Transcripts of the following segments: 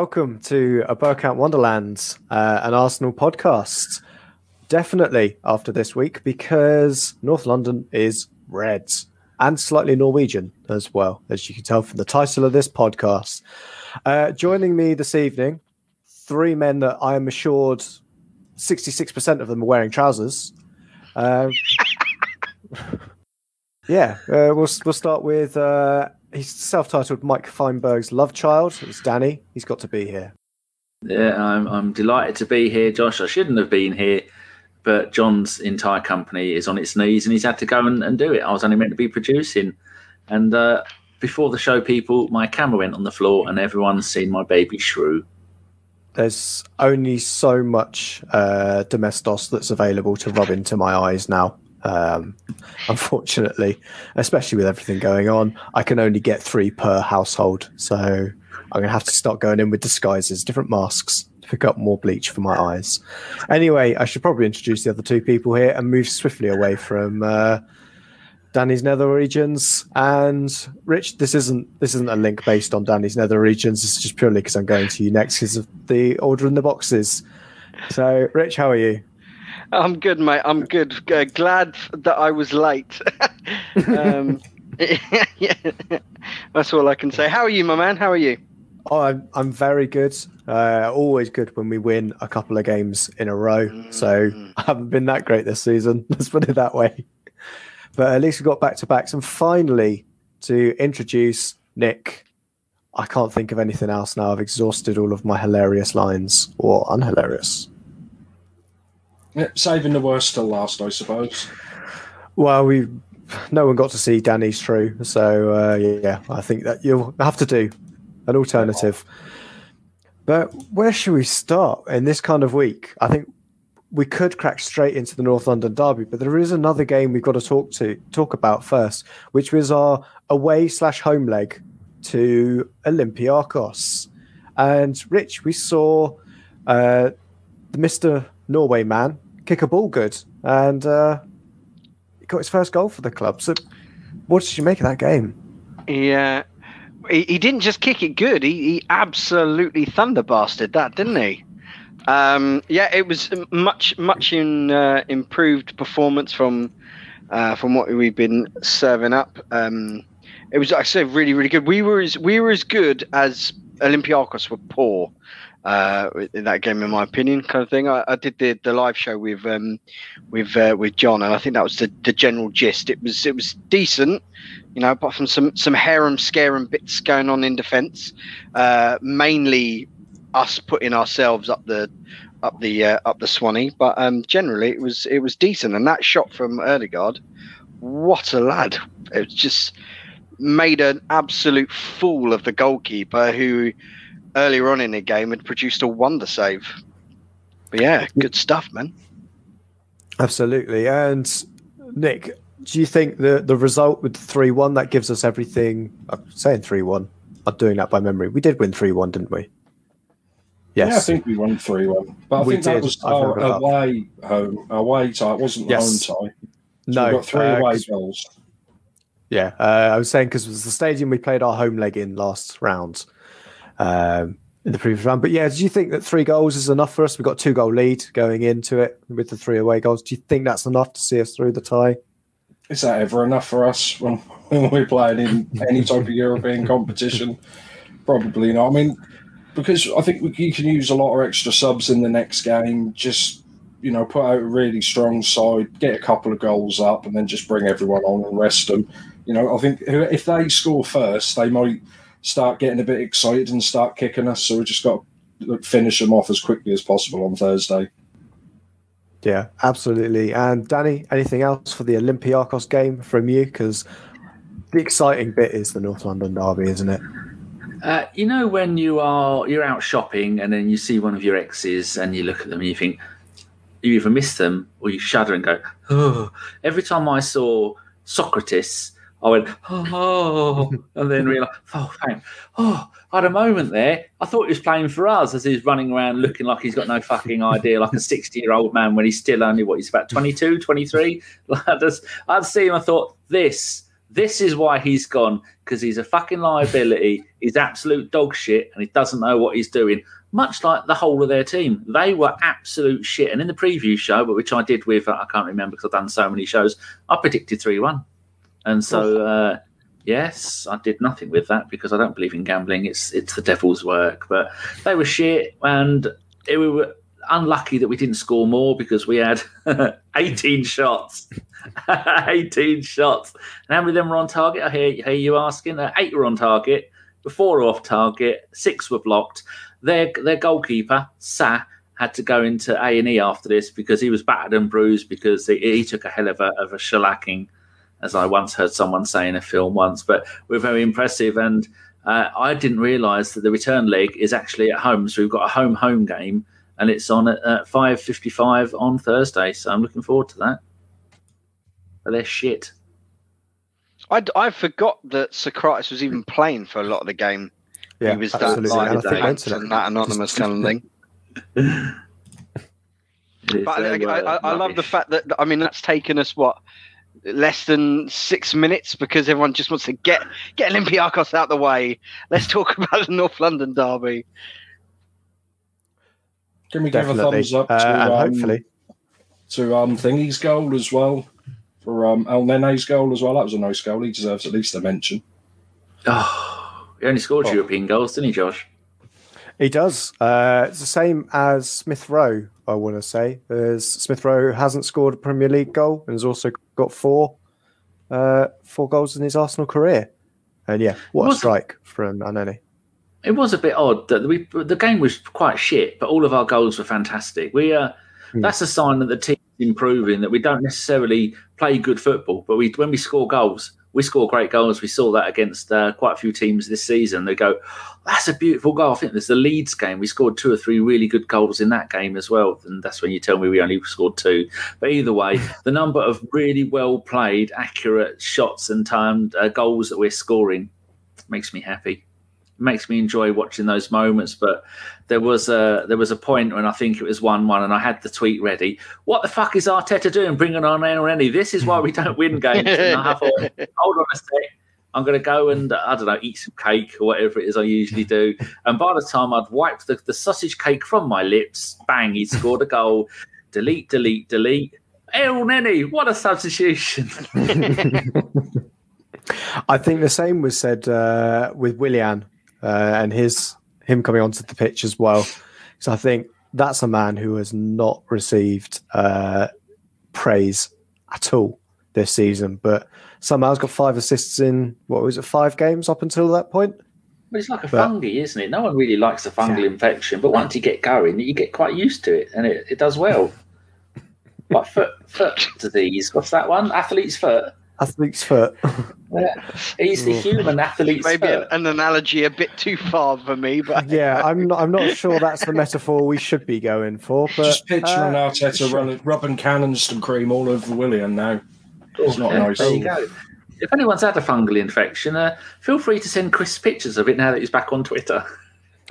welcome to a Bergkamp Wonderland, uh, an Arsenal podcast. Definitely after this week because North London is red and slightly Norwegian as well, as you can tell from the title of this podcast. Uh, joining me this evening, three men that I am assured 66% of them are wearing trousers. Um, yeah, uh, we'll, we'll start with uh, he's self-titled Mike Feinberg's love child. It's Danny. He's got to be here. Yeah, I'm, I'm delighted to be here, Josh. I shouldn't have been here, but John's entire company is on its knees and he's had to go and, and do it. I was only meant to be producing. And uh, before the show, people, my camera went on the floor and everyone's seen my baby shrew. There's only so much uh, Domestos that's available to rub into my eyes now. Um, unfortunately, especially with everything going on, I can only get three per household. So I'm going to have to start going in with disguises, different masks to pick up more bleach for my eyes. Anyway, I should probably introduce the other two people here and move swiftly away from uh, Danny's nether regions. And Rich, this isn't this isn't a link based on Danny's nether regions. This is just purely because I'm going to you next because of the order in the boxes. So, Rich, how are you? I'm good, mate. I'm good. Uh, glad that I was late. um, yeah, that's all I can say. How are you, my man? How are you? Oh, I'm I'm very good. Uh, always good when we win a couple of games in a row. Mm. So I haven't been that great this season. Let's put it that way. But at least we got back to backs, and finally to introduce Nick. I can't think of anything else now. I've exhausted all of my hilarious lines or unhilarious. Yeah, saving the worst till last, I suppose. Well, we no one got to see Danny's true, so uh, yeah, I think that you'll have to do an alternative. But where should we start in this kind of week? I think we could crack straight into the North London derby, but there is another game we've got to talk to talk about first, which was our away slash home leg to Olympiacos. And Rich, we saw uh, Mr. Norway man kick a ball good, and uh, he got his first goal for the club. So, what did you make of that game? Yeah, he, he didn't just kick it good; he, he absolutely thunderbasted that, didn't he? Um, yeah, it was much much in, uh, improved performance from uh, from what we've been serving up. Um, it was, I said, really really good. We were as we were as good as Olympiacos were poor uh, in that game, in my opinion, kind of thing. I, I did the, the live show with um, with uh, with John, and I think that was the, the general gist. It was it was decent, you know, apart from some some harem scaring bits going on in defence. Uh, mainly us putting ourselves up the up the uh, up the Swanee, but um, generally it was it was decent. And that shot from Ødegaard, what a lad! It was just made an absolute fool of the goalkeeper who earlier on in the game had produced a wonder save. But yeah, good stuff, man. Absolutely. And Nick, do you think the the result with three one that gives us everything? I'm saying three one. I'm doing that by memory. We did win three one, didn't we? Yes. Yeah, I think we won three one. But I we think did. that was our away home away tie. It wasn't the yes. home tie. So no, we got three uh, away goals. Yeah, uh, I was saying because it was the stadium we played our home leg in last round um, in the previous round. But yeah, do you think that three goals is enough for us? We've got two goal lead going into it with the three away goals. Do you think that's enough to see us through the tie? Is that ever enough for us when, when we're playing in any type of European competition? Probably not. I mean, because I think we, you can use a lot of extra subs in the next game. Just you know, put out a really strong side, get a couple of goals up, and then just bring everyone on and rest them. You know, I think if they score first, they might start getting a bit excited and start kicking us. So we just got to finish them off as quickly as possible on Thursday. Yeah, absolutely. And Danny, anything else for the Olympiacos game from you? Because the exciting bit is the North London derby, isn't it? Uh, you know when you are you're out shopping and then you see one of your exes and you look at them and you think you either miss them or you shudder and go, oh. Every time I saw Sokratis, I went, oh, and then realised, oh, thank, oh, I had a moment there. I thought he was playing for us as he's running around looking like he's got no fucking idea, like a 60 year old man when he's still only, what, he's about 22, 23. I just, I'd see him, I thought, this, This is why he's gone because he's a fucking liability. He's absolute dog shit, and he doesn't know what he's doing. Much like the whole of their team, they were absolute shit. And in the preview show, which I did with, uh, I can't remember because I've done so many shows. I predicted three one, and so uh, yes, I did nothing with that because I don't believe in gambling. It's it's the devil's work. But they were shit, and it, we were unlucky that we didn't score more because we had 18 shots. 18 shots. And how many of them were on target? I hear, hear you asking. Uh, eight were on target, four were off target, six were blocked. Their their goalkeeper, Sa, had to go into A and E after this because he was battered and bruised because he, he took a hell of a, of a shellacking, as I once heard someone say in a film once. But we're very impressive, and uh, I didn't realise that the return leg is actually at home. So we've got a home home game, and it's on at, at five fifty five on Thursday. So I'm looking forward to that. But they're shit. I, I forgot that Sokratis was even playing for a lot of the game. Yeah, he was that absolutely. live And I that, and that anonymous kind of thing. But I, I, I, I love the fact that I mean that's taken us what less than six minutes because everyone just wants to get get Olympiacos out the way. Let's talk about the North London derby. Can we give a thumbs up Uh, to, and um, hopefully, to um, Thingy's goal as well? For um, Elneny's goal as well. That was a nice goal. He deserves at least a mention. Oh, he only scored Oh. European goals, didn't he, Josh? He does. Uh, it's the same as Smith Rowe, I want to say. As Smith Rowe hasn't scored a Premier League goal and has also got four uh, four goals in his Arsenal career. And yeah, what a strike from Anani. It was a bit odd that we the game was quite shit, but all of our goals were fantastic. We uh, Hmm. that's a sign that the team's improving. That we don't necessarily play good football, but we when we score goals, we score great goals. We saw that against uh, quite a few teams this season. They go, "That's a beautiful goal." I think there's the Leeds game. We scored two or three really good goals in that game as well, and that's when you tell me we only scored two. But either way, the number of really well played, accurate shots and timed uh, goals that we're scoring makes me happy makes me enjoy watching those moments. But there was a there was a point when I think it was one one, and I had the tweet ready. What the fuck is Arteta doing, bringing on Rennie? This is why we don't win games. And I thought, hold on a sec. I'm going to go and I don't know, eat some cake or whatever it is I usually do. And by the time I'd wiped the, the sausage cake from my lips, bang, he scored a goal. Delete, delete, delete. Elneny, what a substitution! I think the same was said uh, with Willian uh, and his him coming onto the pitch as well. So I think that's a man who has not received uh, praise at all this season, but somehow has got five assists in what was it, five games up until that point. But it's like a But- fungi, isn't it? No one really likes a fungal Yeah. infection, but once you get going, you get quite used to it, and it, it does well. like foot foot disease. What's that one? Athlete's foot. Athlete's foot. He's the human athlete's Maybe an, foot. an analogy a bit too far for me, but yeah, I'm not, I'm not sure that's the metaphor we should be going for. But Just picturing uh, Arteta sure. running, rubbing Canesten cream all over Willian now. It's not Yeah, nice. There you go. If anyone's had a fungal infection, uh, feel free to send Chris pictures of it now that he's back on Twitter.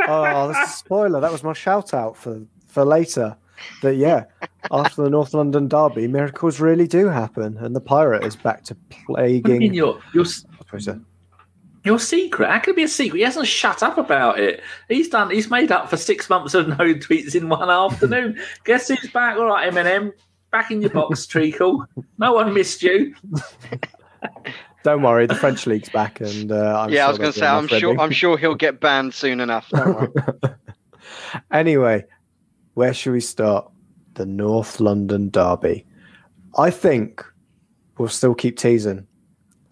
oh, that's a spoiler. That was my shout out for for later. That yeah, after the North London derby, miracles really do happen, and the pirate is back to What do you mean plaguing. your your your secret? How can it be a secret? He hasn't shut up about it. He's done. He's made up for six months of no tweets in one afternoon. Guess who's back? All right, Eminem, back in your box, Treacle. No one missed you. Don't worry, the French league's back, and uh, I'm yeah, sure I was going to say I'm sure. I'm sure he'll get banned soon enough. Don't worry. Anyway, where should we start? The North London derby. I think we'll still keep teasing,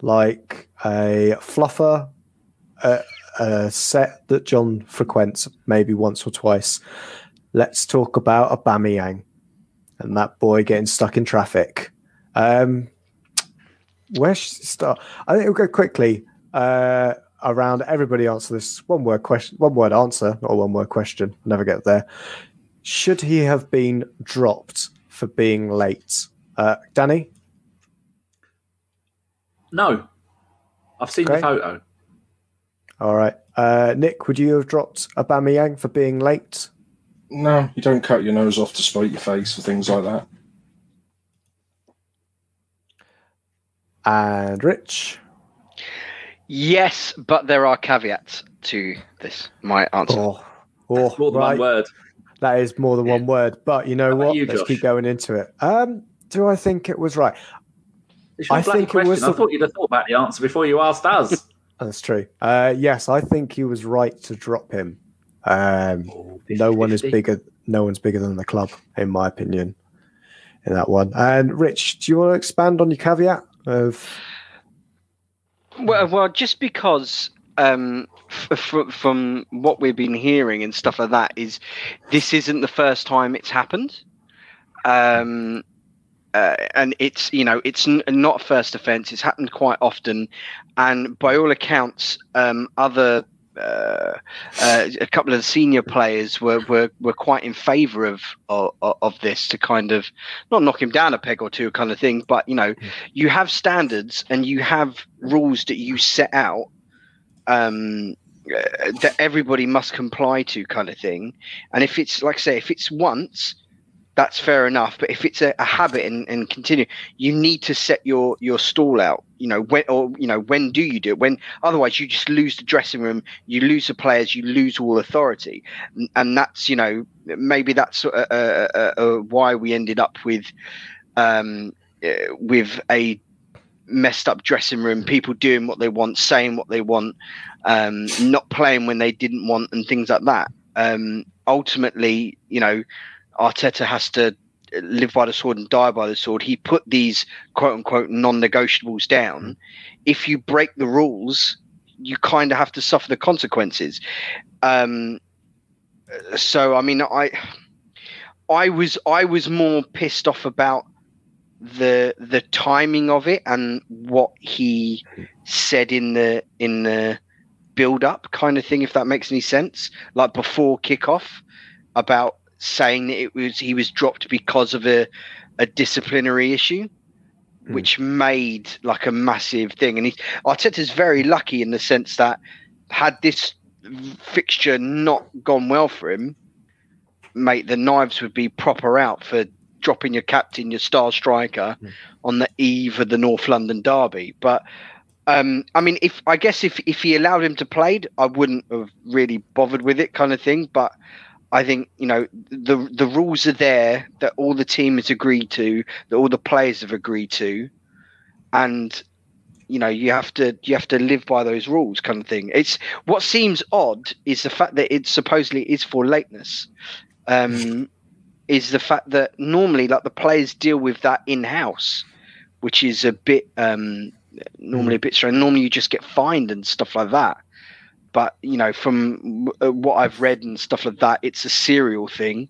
like a fluffer, a, a set that John frequents maybe once or twice. Let's talk about Aubameyang and that boy getting stuck in traffic. Um, where should we start? I think we'll go quickly uh, around. Everybody answer this one word question, one word answer, a one word question. Never get there. Should he have been dropped for being late? Uh, Danny, No, I've seen Okay. the photo. all right. Uh, Nick, would you have dropped Aubameyang for being late? No, you don't cut your nose off to spite your face for things like that. And Rich, Yes, but there are caveats to this. My answer. Oh, oh More than right. one word. That is more than one word. But you know How what? you, Let's Josh? keep going into it. Um, do I think it was right? I bloody think it was I the- thought you'd have thought about the answer before you asked us. That's true. Uh, yes, I think he was right to drop him. Um, no one is 50-50. bigger. No one's bigger than the club, in my opinion. In that one. And Rich, do you want to expand on your caveat of? Well, well, just because um, f- from what we've been hearing and stuff like that is this isn't the first time it's happened. Um, uh, and it's you know it's n- not a first offence. It's happened quite often, and by all accounts, um, other uh, uh, a couple of senior players were were, were quite in favour of, of of this to kind of not knock him down a peg or two kind of thing, but you know you have standards and you have rules that you set out um, uh, that everybody must comply to, kind of thing. And if it's like I say, if it's once, that's fair enough. But if it's a, a habit and, and continue, you need to set your your stall out. You know when, or you know when do you do it? When otherwise you just lose the dressing room, you lose the players, you lose all authority, and, that's you know maybe that's uh, uh, uh, why we ended up with um, uh, with a messed up dressing room, people doing what they want, saying what they want, um, not playing when they didn't want, and things like that. Um, ultimately, you know, Arteta has to live by the sword and die by the sword. He put these quote unquote non negotiables down. If you break the rules, you kind of have to suffer the consequences. Um, so, I mean, I. I was I was more pissed off about the the timing of it and what he said in the in the build up kind of thing if that makes any sense like before kickoff about saying that it was he was dropped because of a a disciplinary issue Mm. which made like a massive thing and he Arteta's very lucky in the sense that had this fixture not gone well for him mate the knives would be proper out for dropping your captain, your star striker, Mm. on the eve of the North London derby. But um, I mean, if I guess if if he allowed him to play, I wouldn't have really bothered with it, kind of thing. But I think you know the the rules are there that all the team has agreed to, that all the players have agreed to, and you know you have to you have to live by those rules, kind of thing. It's what seems odd is the fact that it supposedly is for lateness. Um, is the fact that normally like the players deal with that in house, which is a bit um, normally a bit strange. Normally you just get fined and stuff like that. But you know, from uh, what I've read and stuff like that, it's a serial thing,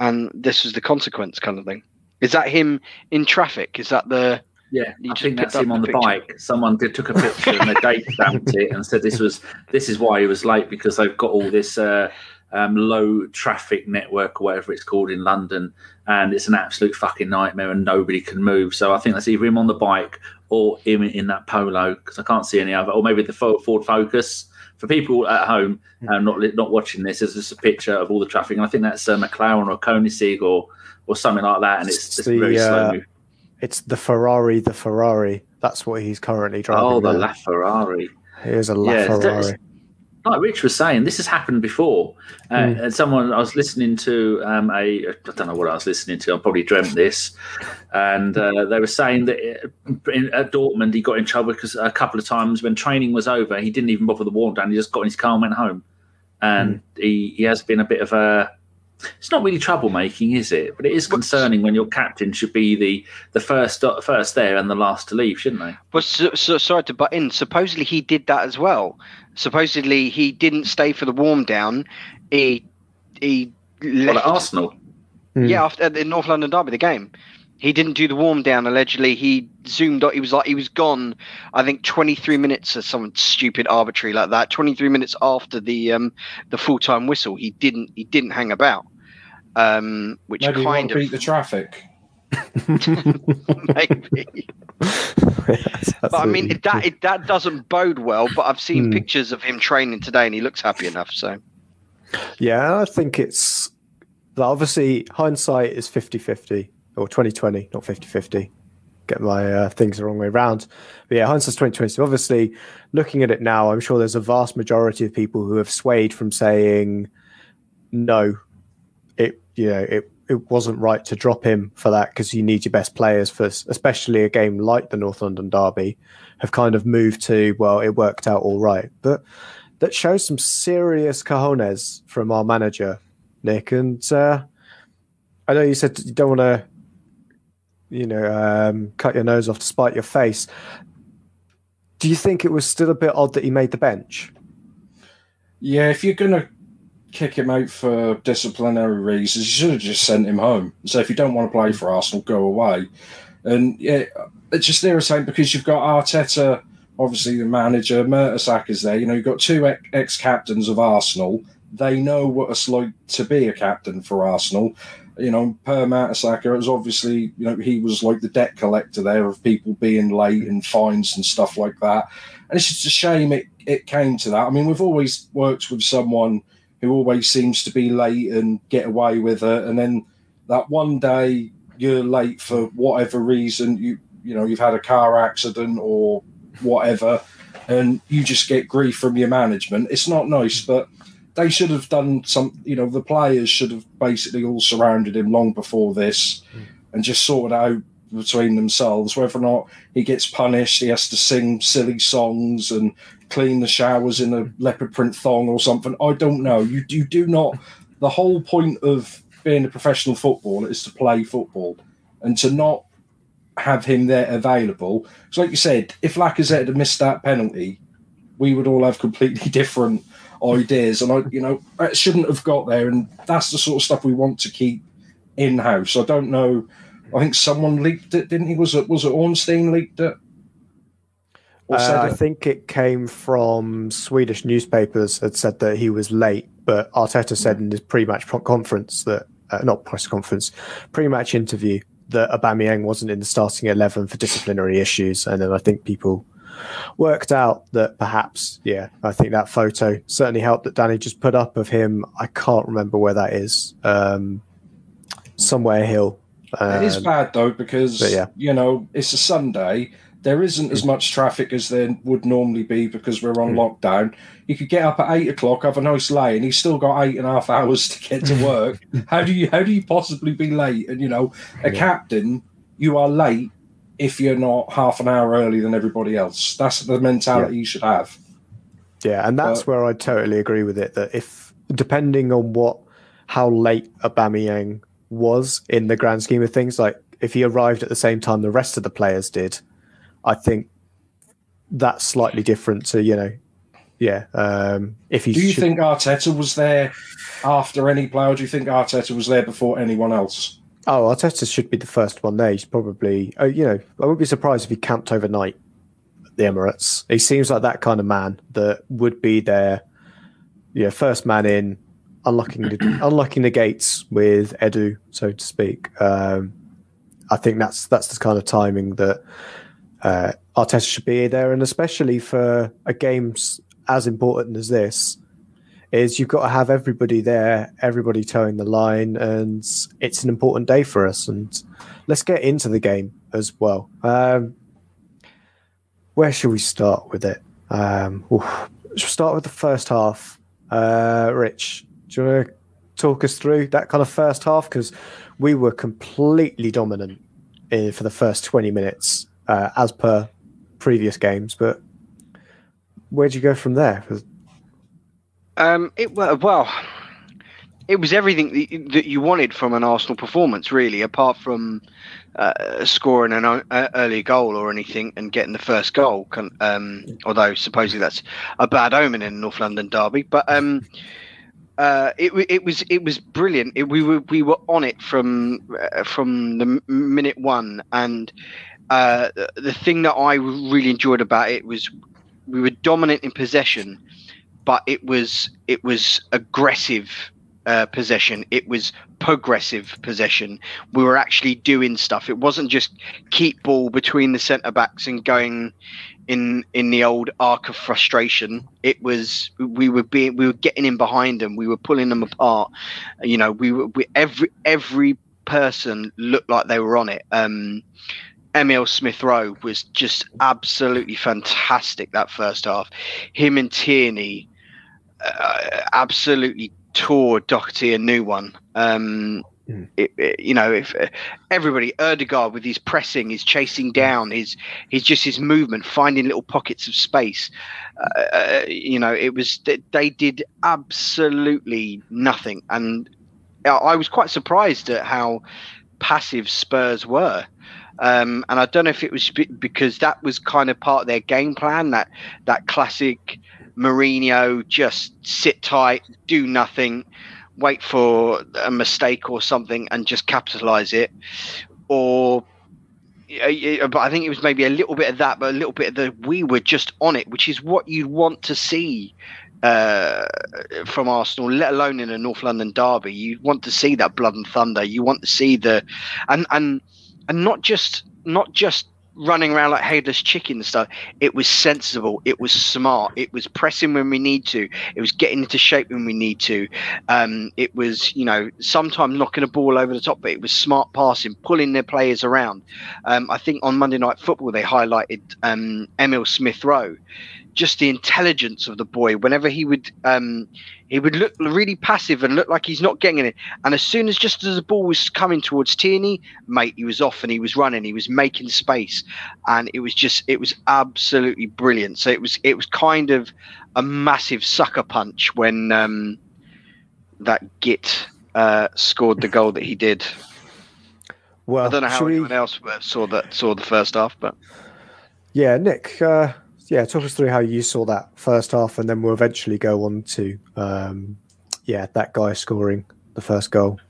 and this was the consequence kind of thing. Is that him in traffic? Is that the Yeah, You I think that's him on the the bike. Someone did took a picture and they date stamped it and said this was this is why he was late because they've got all this uh, um, low traffic network or whatever it's called in London, and it's an absolute fucking nightmare and nobody can move. So I think that's either him on the bike or him in that polo because I can't see any other, or maybe the Ford Focus. For people at home um, not not watching this, there's just a picture of all the traffic, and I think that's uh, McLaren or Koenigsegg or or something like that, and it's, It's the, very slow. uh. It's the Ferrari, the Ferrari. That's what he's currently driving. Oh, the now. LaFerrari. Here's a Yeah, LaFerrari. Like Rich was saying, this has happened before. Uh, Mm. And someone I was listening to um, a I don't know what I was listening to. I probably dreamt this, and uh, they were saying that uh, in, at Dortmund he got in trouble because a couple of times when training was over, he didn't even bother the warm down. He just got in his car and went home. And he, he has been a bit of a. It's not really troublemaking, is it? But it is concerning when your captain should be the the first first there and the last to leave, shouldn't they? Well, so, so, sorry to butt in. Supposedly he did that as well. Supposedly he didn't stay for the warm down. He he Well, left. at Arsenal. Mm. Yeah, after the North London derby, the game, he didn't do the warm down. Allegedly, he zoomed out. He was like he was gone. I think twenty three minutes or some stupid arbitrary like that. Twenty three minutes after the um the full time whistle, he didn't he didn't hang about. Um, which Maybe kind to of beat the traffic. maybe. But I mean, it, that it, that doesn't bode well. But I've seen Hmm. pictures of him training today, and he looks happy enough. So Yeah, I think it's obviously hindsight is 50 50 or 2020, not 50 50. get my uh, things the wrong way around. But yeah, hindsight's twenty twenty. So obviously, looking at it now, I'm sure there's a vast majority of people who have swayed from saying no, it you know it it wasn't right to drop him for that because you need your best players for especially a game like the North London Derby have kind of moved to well it worked out all right. But that shows some serious cojones from our manager Nick. And uh, I know you said you don't want to you know um, cut your nose off to spite your face. Do you think it was still a bit odd that he made the bench? Yeah if you're gonna kick him out for disciplinary reasons. You should have just sent him home. So if you don't want to play for Arsenal, go away. And yeah, it's just irritating because you've got Arteta, obviously the manager, Mertesacker is there. You know, you've got two ex captains of Arsenal. They know what it's like to be a captain for Arsenal. You know, per Mertesacker, it was obviously, you know, he was like the debt collector there of people being late and fines and stuff like that. And it's just a shame it, it came to that. I mean, we've always worked with someone – who always seems to be late and get away with it. And then that one day you're late for whatever reason, you you know you've had a car accident or whatever, and you just get grief from your management. It's not nice, but they should have done some. You know, the players should have basically all surrounded him long before this, and just sorted out between themselves whether or not he gets punished. He has to sing silly songs and clean the showers in a leopard print thong or something. I don't know. You you do not. The whole point of being a professional footballer is to play football, and to not have him there available. So, like you said, if Lacazette had missed that penalty, we would all have completely different ideas, and I, you know, it shouldn't have got there. And that's the sort of stuff we want to keep in house. I don't know. I think someone leaked it, didn't he? Was it was it Ornstein leaked it? Uh, I think it came from Swedish newspapers had said that he was late, but Arteta said in his pre-match conference that uh, not press conference, pre-match interview that Aubameyang wasn't in the starting eleven for disciplinary issues, and then I think people worked out that perhaps, yeah, I think that photo certainly helped that Danny just put up of him. I can't remember where that is. Um, somewhere hill. Um, it is um, bad though because yeah. you know it's a Sunday there isn't as much traffic as there would normally be because we're on mm. lockdown. You could get up at eight o'clock, have a nice lay, and he's still got eight and a half hours to get to work. how do you how do you possibly be late? And you know, a yeah. captain, you are late if you're not half an hour early than everybody else. That's the mentality yeah. you should have. Yeah, and that's but, where I totally agree with it. That if depending on what how late a Aubameyang was in the grand scheme of things, like if he arrived at the same time the rest of the players did, I think that's slightly different to you know, yeah. Um, if you do you should... think Arteta was there after any player? do you think Arteta was there before anyone else? Oh, Arteta should be the first one there. He's probably, uh, you know, I wouldn't be surprised if he camped overnight at the Emirates. He seems like that kind of man that would be there, yeah, first man in, unlocking the, unlocking the gates with Edu, so to speak. Um, I think that's that's the kind of timing that uh, Arteta should be there, and especially for a game as important as this, is you've got to have everybody there, everybody towing the line, and it's an important day for us. And let's get into the game as well. Um, where should we start with it? Um, should start with the first half. Uh, Rich, do you want to talk us through that kind of first half? Because we were completely dominant in, for the first 20 minutes uh, as per previous games. But where'd you go from there? Um, it well, it was everything that, you wanted from an Arsenal performance, really, apart from uh, scoring an uh, early goal or anything and getting the first goal. Um, although supposedly that's a bad omen in North London derby, but um, uh, it it was it was brilliant. It, we were we were on it from uh, from the minute one, and uh, the thing that I really enjoyed about it was we were dominant in possession, but it was it was aggressive uh, possession. It was progressive possession. We were actually doing stuff. It wasn't just keep ball between the centre backs and going in in the old arc of frustration. It was we were being we were getting in behind them. We were pulling them apart. You know, we were we, every every person looked like they were on it. Um, Emile Smith Rowe was just absolutely fantastic that first half. Him and Tierney uh, absolutely tore Doherty a new one. Um, mm. it, it, you know, if uh, everybody Ødegaard with his pressing, his chasing down, his his just his movement, finding little pockets of space. Uh, uh you know, it was they did absolutely nothing, and I was quite surprised at how passive Spurs were. Um, and I don't know if it was because that was kind of part of their game plan that that classic Mourinho just sit tight, do nothing, wait for a mistake or something, and just capitalize it, or but I think it was maybe a little bit of that, but a little bit of the we were just on it, which is what you want to see uh, from Arsenal, let alone in a North London derby. You want to see that blood and thunder. You want to see the and and and not just not just running around like headless chicken and stuff. It was sensible. It was smart. It was pressing when we need to. It was getting into shape when we need to. Um, it was, you know, sometimes knocking a ball over the top, but it was smart passing, pulling their players around. Um, I think on Monday Night Football they highlighted um, Emile Smith Rowe just the intelligence of the boy. Whenever he would um, he would look really passive and look like he's not getting it. And as soon as just as the ball was coming towards Tierney, mate, he was off and he was running. He was making space, and it was just it was absolutely brilliant. So it was it was kind of a massive sucker punch when um, that Git uh, scored the goal that he did. Well, I don't know how anyone we... else saw that saw the first half, but yeah, Nick. Uh yeah, talk us through how you saw that first half, and then we'll eventually go on to, um, yeah, that guy scoring the first goal.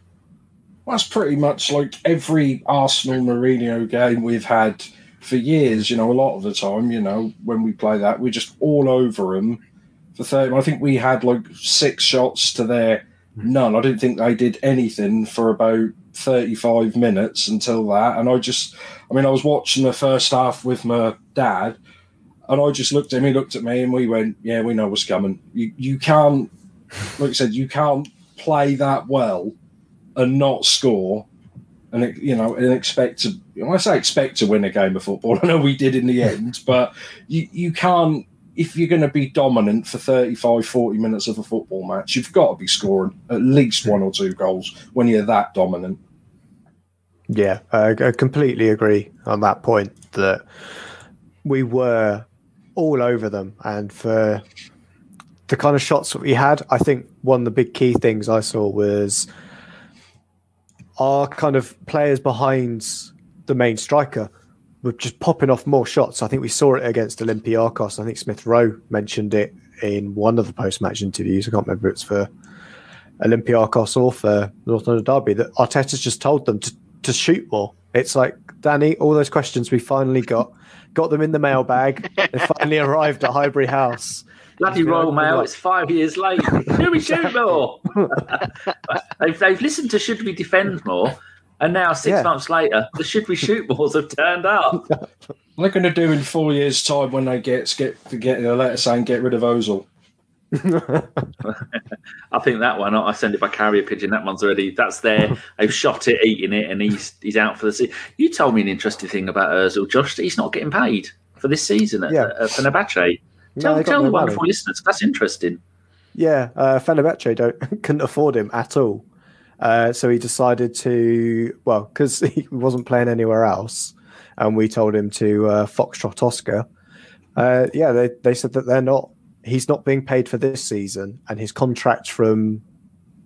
That's pretty much like every Arsenal Mourinho game we've had for years. You know, a lot of the time, you know, when we play that, we're just all over them for 30. I think we had like six shots to their none. I didn't think they did anything for about 35 minutes until that. And I just, I mean, I was watching the first half with my dad and I just looked at him, he looked at me, and we went, Yeah, we know what's coming. You, you can't, like I said, you can't play that well and not score and, you know, and expect to, I say expect to win a game of football, I know we did in the end, but you, you can't, if you're going to be dominant for 35, 40 minutes of a football match, you've got to be scoring at least one or two goals when you're that dominant. Yeah, I completely agree on that point that we were all over them. And for the kind of shots that we had, I think one of the big key things I saw was our kind of players behind the main striker were just popping off more shots. I think we saw it against Olympiacos. I think Smith Rowe mentioned it in one of the post match interviews. I can't remember it's for Olympiacos or for North London Derby that Arteta's just told them to, to shoot more. It's like, Danny, all those questions we finally got got them in the mailbag. they finally arrived at Highbury House. Bloody Royal Mail, it's five years late. Should we shoot more? they've, they've listened to Should We Defend More, and now six yeah. months later, the Should We Shoot Mores have turned up. What they're going to do in four years' time when they get get get a letter saying get rid of Ozil. I think that one. I send it by carrier pigeon. That one's already. That's there. They've shot it, eating it, and he's he's out for the season. You told me an interesting thing about Özil, Josh. That he's not getting paid for this season at, yeah. at Fenerbahce. Tell, no, tell the wonderful money. listeners. That's interesting. Yeah, uh, Fenerbahce don't couldn't afford him at all. Uh, so he decided to well because he wasn't playing anywhere else, and we told him to uh, Foxtrot Oscar. Uh, yeah, they they said that they're not he's not being paid for this season, and his contract from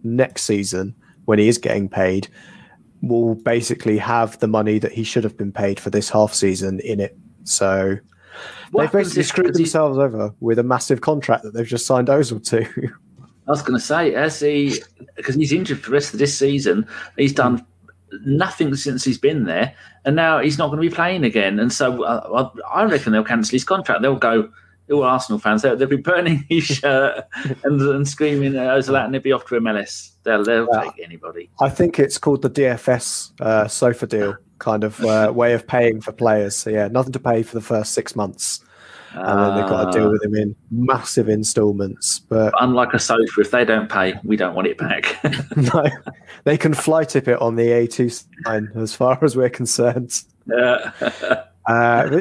next season, when he is getting paid, will basically have the money that he should have been paid for this half season in it. So what they've basically screwed themselves he... over with a massive contract that they've just signed Ozil to. I was going to say, as he, because he's injured for the rest of this season, he's done nothing since he's been there, and now he's not going to be playing again. And so uh, I reckon they'll cancel his contract. They'll go, all Arsenal fans, they'll, they'll be burning his shirt and, and screaming Ozil out and they'll be off to MLS. They'll, they'll take anybody. I think it's called the DFS uh, sofa deal kind of uh, way of paying for players. So, yeah, nothing to pay for the first six months. And then they've got to deal with him in massive installments. But unlike a sofa, if they don't pay, we don't want it back. no, they can fly tip it on the A2 sign as far as we're concerned. Yeah. Uh,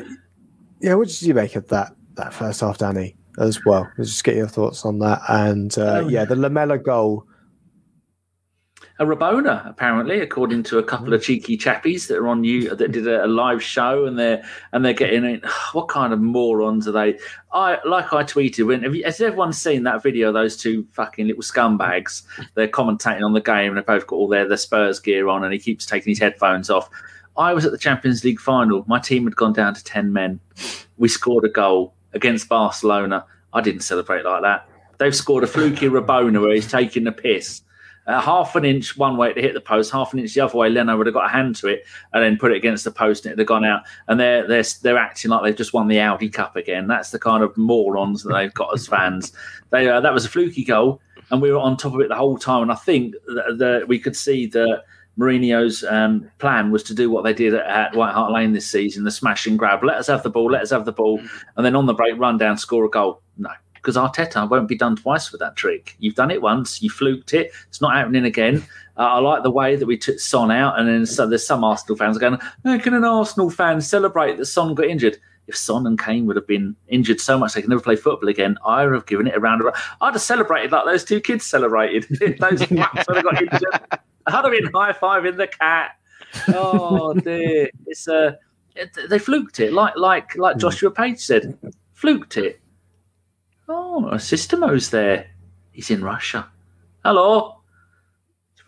yeah, what did you make of that that first half, Danny? As well, just get your thoughts on that. And uh, Um, yeah, the Lamela goal. a Rabona, apparently, according to a couple of cheeky chappies that are on you that did a, a live show, and they're and they're getting it. What kind of morons are they? I like I tweeted when have you, has everyone seen that video? of Those two fucking little scumbags. They're commentating on the game, and they've both got all their the Spurs gear on, and he keeps taking his headphones off. I was at the Champions League final. My team had gone down to ten men. We scored a goal against Barcelona. I didn't celebrate like that. They've scored a fluky Rabona where he's taking the piss uh, half an inch one way to hit the post, half an inch the other way. Leno would have got a hand to it and then put it against the post, and it'd have gone out. And they're they're they're acting like they've just won the Audi Cup again. That's the kind of morons that they've got as fans. They uh, that was a fluky goal, and we were on top of it the whole time. And I think that, that we could see that. Mourinho's um, plan was to do what they did at, at White Hart Lane this season: the smash and grab. Let us have the ball. Let us have the ball, and then on the break, run down, score a goal. No, because Arteta won't be done twice with that trick. You've done it once, you fluked it. It's not happening again. Uh, I like the way that we took Son out, and then so there's some Arsenal fans going, "How can an Arsenal fan celebrate that Son got injured?" If Son and Kane would have been injured so much they could never play football again, I would have given it a round of. I'd have celebrated like those two kids celebrated. those fucks would have got injured. I'd have been high fiving the cat. Oh dear, it's uh, it, they fluked it like like like Joshua Page said, fluked it. Oh, Systemo's there. He's in Russia. Hello.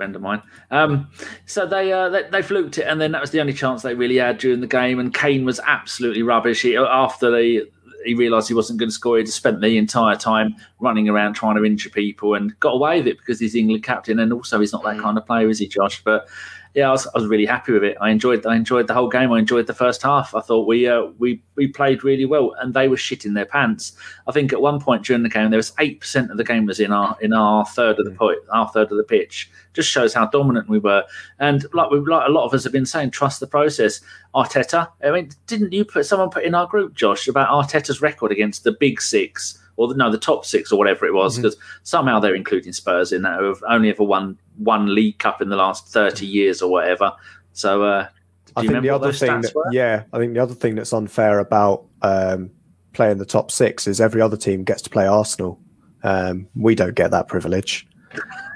Friend of mine. Um, so they, uh, they they fluked it, and then that was the only chance they really had during the game. And Kane was absolutely rubbish. He, after they, he realised he wasn't going to score, he just spent the entire time running around trying to injure people and got away with it because he's England captain. And also, he's not that kind of player, is he, Josh? But yeah, I was, I was really happy with it. I enjoyed I enjoyed the whole game. I enjoyed the first half. I thought we uh, we we played really well, and they were shitting their pants. I think at one point during the game, there was eight percent of the game was in our in our third of the point, our third of the pitch. Just shows how dominant we were. And like we like a lot of us have been saying, trust the process. Arteta. I mean, didn't you put someone put in our group, Josh, about Arteta's record against the big six? Or the, no, the top six or whatever it was, because somehow they're including Spurs in that, who have only ever won one League Cup in the last thirty years or whatever. So, uh, do I you think remember the other thing, that, yeah, I think the other thing that's unfair about um, playing the top six is every other team gets to play Arsenal. Um, we don't get that privilege,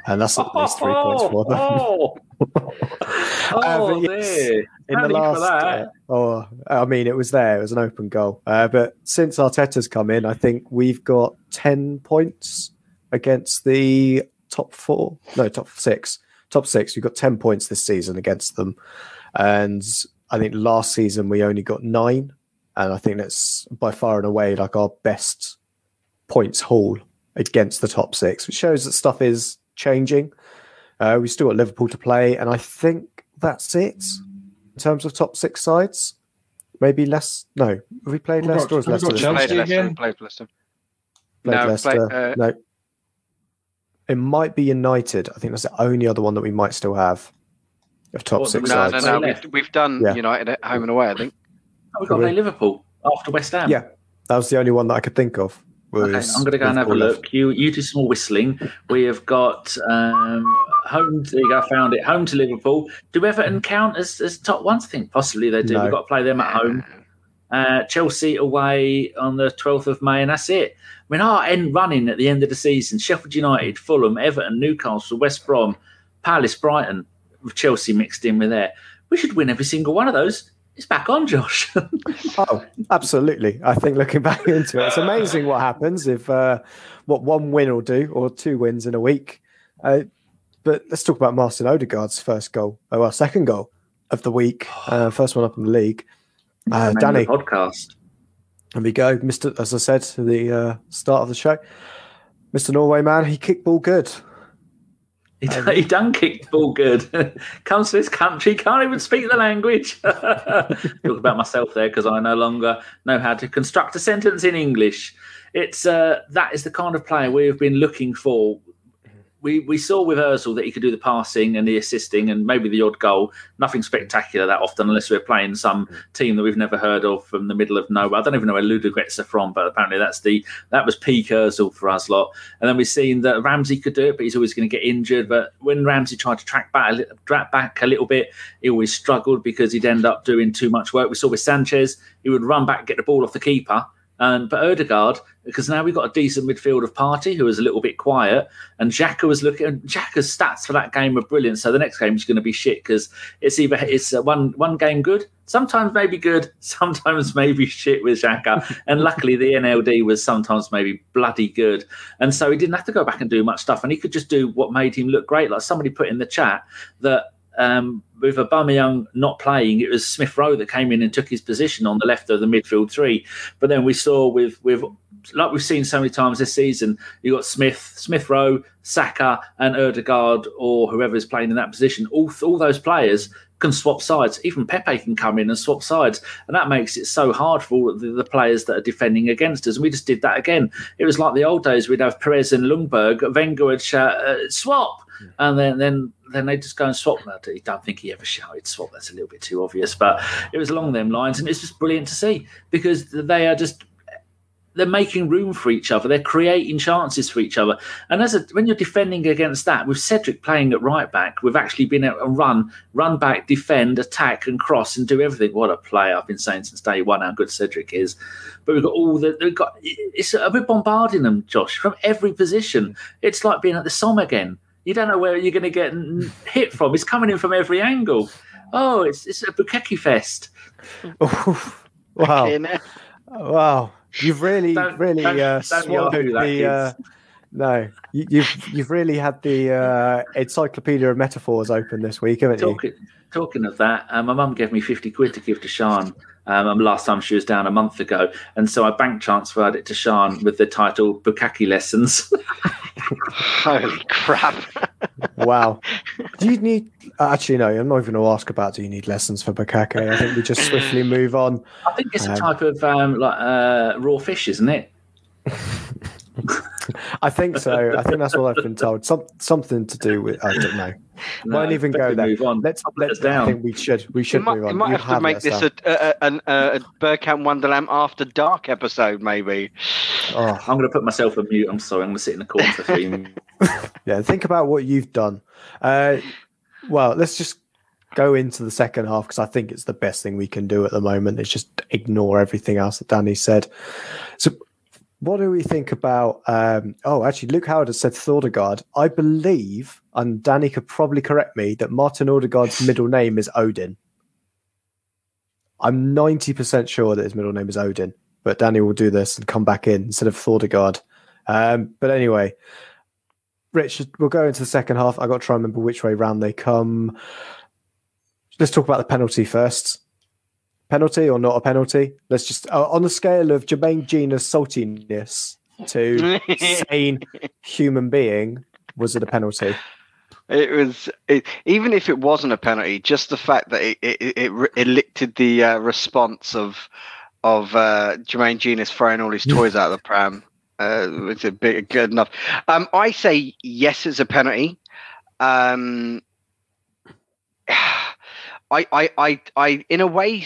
and that's at least three points for them. Oh, Uh, oh yes, there. in the last, that. uh, oh, I mean, it was there. It was an open goal. Uh, but since Arteta's come in, I think we've got ten points against the top four. No, top six. Top six. We've got ten points this season against them, and I think last season we only got nine, and I think that's by far and away like our best points haul against the top six, which shows that stuff is changing. Uh, we still got Liverpool to play, and I think that's it in terms of top six sides. Maybe less. No, have we played We've Leicester? got- or is we've got Chelsea? Played Leicester, again? played Leicester. Played No, Leicester. play- uh, no, it might be United. I think that's the only other one that we might still have of top What, six No, Right. no, sides. no. We've, we've done Yeah. United at home and away. I think. Oh, we've got to play Liverpool after West Ham. Yeah, that was the only one that I could think of. Okay, I'm going to go and have a look. left. You you do some more whistling. We have got um, home. You go. I found it. Home to Liverpool. Do Everton count as, as top ones? I think possibly they do. No. We've got to play them at home. Uh, Chelsea away on the 12th of May, and that's it. I mean, our end running at the end of the season: Sheffield United, Fulham, Everton, Newcastle, West Brom, Palace, Brighton, with Chelsea mixed in with there. We should win every single one of those. It's back on, Josh. Oh, absolutely. I think looking back into it, it's amazing what happens if uh, what one win will do or two wins in a week. Uh, but let's talk about Martin Odegaard's first goal, oh, well, second goal of the week, uh, first one up in the league. Uh, Danny, podcast. There we go, Mister. As I said at the uh, start of the show, Mister Norway man, he kicked ball good. He, he done kicked ball good. Comes to this country, can't even speak the language. Talk about myself there because I no longer know how to construct a sentence in English. It's uh, that is the kind of player we have been looking for. We, we saw with Özil that he could do the passing and the assisting and maybe the odd goal. Nothing spectacular that often, unless we're playing some mm. team that we've never heard of from the middle of nowhere. I don't even know where Ludogorets are from, but apparently that's the that was peak Özil for us lot. And then we've seen that Ramsey could do it, but he's always going to get injured. But when Ramsey tried to track back, track back a little bit, he always struggled because he'd end up doing too much work. We saw with Sanchez, he would run back, get the ball off the keeper and but Odegaard, because now we've got a decent midfield of Partey, who is a little bit quiet, and Xhaka was looking. Xhaka's stats for that game were brilliant. So the next game is going to be shit because it's either it's uh, one one game good, sometimes maybe good, sometimes maybe shit with Xhaka, and luckily the NLD was sometimes maybe bloody good, and so he didn't have to go back and do much stuff, and he could just do what made him look great. Like somebody put in the chat that um, with Aubameyang not playing, it was Smith Rowe that came in and took his position on the left of the midfield three. But then we saw with with like we've seen so many times this season, you got Smith, Smith Rowe, Saka, and Odegaard, or whoever is playing in that position. All all those players can swap sides. Even Pepe can come in and swap sides, and that makes it so hard for the, the, players that are defending against us. And we just did that again. It was like the old days. We'd have Pires and Ljungberg. Wenger would shout, uh, "Swap," and then then then they just go and swap. that. I don't think he ever shouted swap. That's a little bit too obvious, but it was along them lines, and it's just brilliant to see because they are just they're making room for each other. They're creating chances for each other. And as a, when you're defending against that, with Cedric playing at right back, we've actually been able to run, run back, defend, attack, and cross and do everything. What a player! I've been saying since day one how good Cedric is. But we've got all the we've got. It's we're bombarding them, Josh, from every position. It's like being at the Somme again. You don't know where you're going to get hit from. It's coming in from every angle. Oh, it's it's a Bukaki fest. wow! Wow! You've really, don't, really don't, uh, swallowed the. Uh, no, you, have you've, you've really had the uh, encyclopedia of metaphors open this week, haven't talking, you? Talking of that, uh, my mum gave me fifty quid to give to Sean. Um, last time she was down a month ago, and so I bank transferred it to Sean with the title "Bukaki Lessons." Holy crap! wow. Do you need? Actually, no. I'm not even going to ask about. Do you need lessons for Bukake? I think we just swiftly move on. I think it's um, a type of um, like uh, raw fish, isn't it? I think so. I think that's what I've been told. Some something to do with I don't know. No, Won't even go there. Move on. Let's let's down. I think we should we should might, move on. You might have, have to make this a, a, a, a, Bergkamp Wonderland after dark episode, maybe. Oh. I'm going to put myself on mute. I'm sorry. I'm going to sit in the corner for three minutes. yeah, think about what you've done. Uh, well, let's just go into the second half because I think it's the best thing we can do at the moment. Is just ignore everything else that Danny said. So what do we think about? Um, oh, actually, Luke Howard has said Thordegaard. I believe, and Danny could probably correct me, that Martin Odegaard's middle name is Odin. I'm 90% sure that his middle name is Odin, but Danny will do this and come back in instead of Thordegaard. Um, but anyway, Rich, we'll go into the second half. I've got to try and remember which way round they come. Let's talk about the penalty first penalty or not a penalty? Let's just uh, on the scale of Jermaine Jenas's saltiness to sane human being, was it a penalty? It was it, even if it wasn't a penalty, just the fact that it it, it, elicited the uh, response of of uh, Jermaine Jenas throwing all his toys out of the pram. Uh, it's a bit good enough. Um, I say yes, it's a penalty. Um, I, I, I, I, in a way,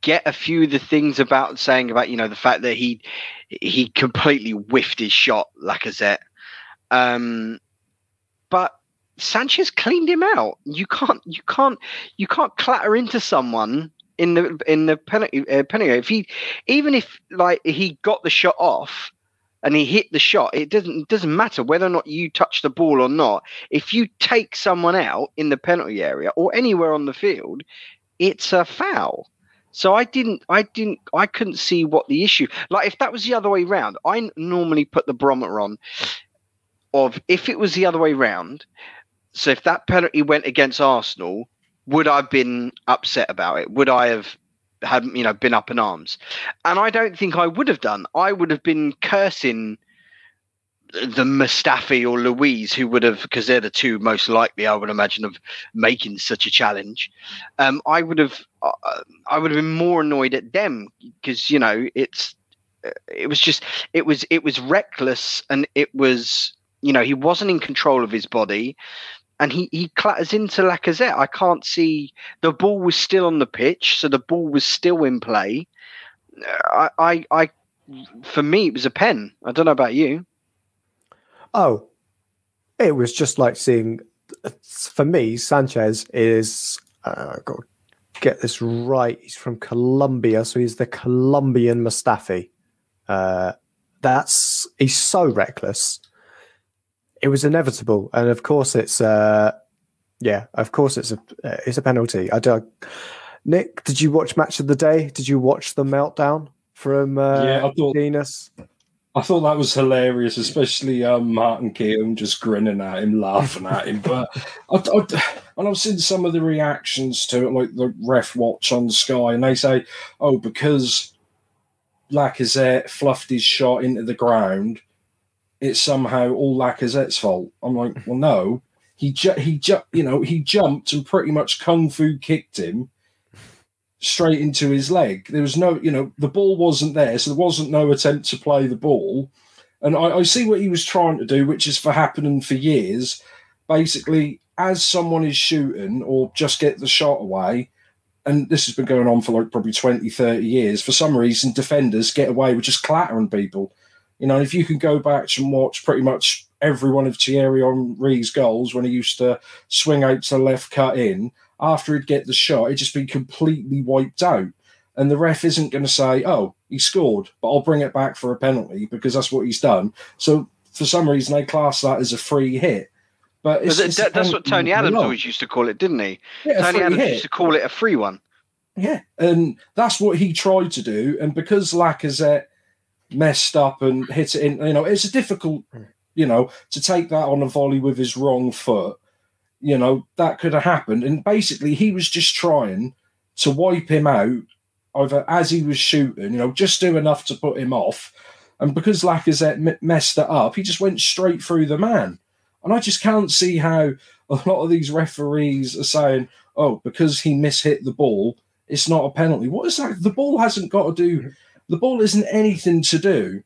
get a few of the things about saying about you know the fact that he he completely whiffed his shot, Lacazette. Um, but Sanchez cleaned him out. You can't you can't you can't clatter into someone in the in the penalty uh, penalty. If he even if like he got the shot off and he hit the shot, it doesn't it doesn't matter whether or not you touch the ball or not. If you take someone out in the penalty area or anywhere on the field, it's a foul. So I didn't, I didn't, I couldn't see what the issue. Like if that was the other way around, I normally put the barometer on of if it was the other way around. So if that penalty went against Arsenal, would I have been upset about it? Would I have had you know been up in arms? And I don't think I would have done. I would have been cursing the Mustafi or Luiz, who would have, because they're the two most likely, I would imagine, of making such a challenge. Um, I would have, uh, I would have been more annoyed at them because you know it's, uh, it was just, it was, it was reckless and it was you know, he wasn't in control of his body, and he he clatters into Lacazette. I can't see the ball was still on the pitch, so the ball was still in play. I I, I for me it was a pen. I don't know about you. Oh, it was just like seeing. For me, Sanchez is. Uh, got to get this right. He's from Colombia, so he's the Colombian Mustafi. Uh, that's he's so reckless. It was inevitable, and of course it's. Uh, yeah, of course it's a it's a penalty. I don't. Nick, did you watch Match of the Day? Did you watch the meltdown from uh, Yeah, I thought- Venus? I thought that was hilarious, especially um, Martin Keown just grinning at him, laughing at him. But I, I, and I've seen some of the reactions to it, like the ref watch on Sky, and they say, "Oh, because Lacazette fluffed his shot into the ground, it's somehow all Lacazette's fault." I'm like, "Well, no, he ju- he ju- you know he jumped and pretty much kung fu kicked him." straight into his leg. There was no, you know, the ball wasn't there, so there wasn't no attempt to play the ball. And I, I see what he was trying to do, which is for happening for years. Basically, as someone is shooting or just get the shot away, and this has been going on for like probably 20, 30 years, for some reason, defenders get away with just clattering people. You know, if you can go back and watch pretty much every one of Thierry Henry's goals when he used to swing out to left, cut in, after he'd get the shot, it'd just be completely wiped out. And the ref isn't going to say, oh, he scored, but I'll bring it back for a penalty because that's what he's done. So for some reason, they class that as a free hit. But it's, it's that- that's what Tony Adams always used to call it, didn't he? Yeah, Tony Adams hit. used to call it a free one. Yeah, and that's what he tried to do. And because Lacazette messed up and hit it in, you know, it's a difficult, hmm. you know, to take that on a volley with his wrong foot. You know, that could have happened. And basically, he was just trying to wipe him out over as he was shooting, you know, just do enough to put him off. And because Lacazette m- messed it up, he just went straight through the man. And I just can't see how a lot of these referees are saying, oh, because he mishit the ball, it's not a penalty. What is that? The ball hasn't got to do. Hmm. The ball isn't anything to do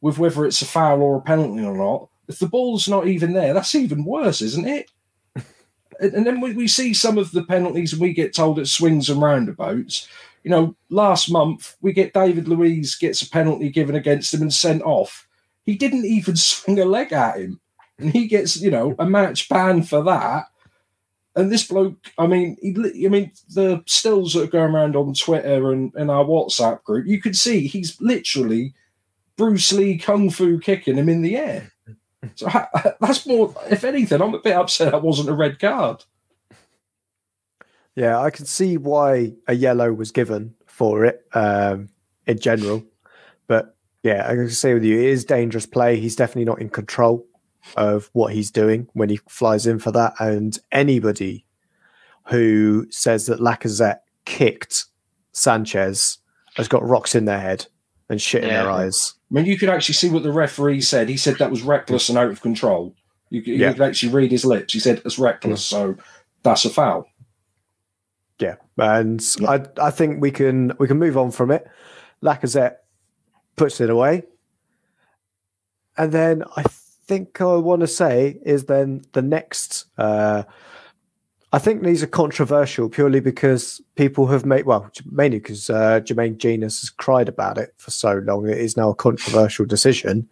with whether it's a foul or a penalty or not. If the ball's not even there, that's even worse, isn't it? and, then we, we see some of the penalties, and we get told it swings and roundabouts. You know, last month we get David Luiz gets a penalty given against him and sent off. He didn't even swing a leg at him, and he gets you know a match ban for that. And this bloke, I mean, he, I mean, the stills that are going around on Twitter and in our WhatsApp group, you could see he's literally Bruce Lee kung fu kicking him in the air. So ha- that's more, if anything, I'm a bit upset that wasn't a red card. Yeah, I can see why a yellow was given for it um, in general. But yeah, I can say with you, it is dangerous play. He's definitely not in control of what he's doing when he flies in for that. And anybody who says that Lacazette kicked Sanchez has got rocks in their head and shit in their eyes. I mean, you could actually see what the referee said. He said that was reckless and out of control. You, could- Yeah. could actually read his lips. He said it's reckless, mm. so that's a foul. Yeah, and I I think we can we can move on from it. Lacazette puts it away, and then I think I want to say is then the next. Uh, I think these are controversial purely because people have made well mainly because uh, Jermaine Jenas has cried about it for so long. It is now a controversial decision.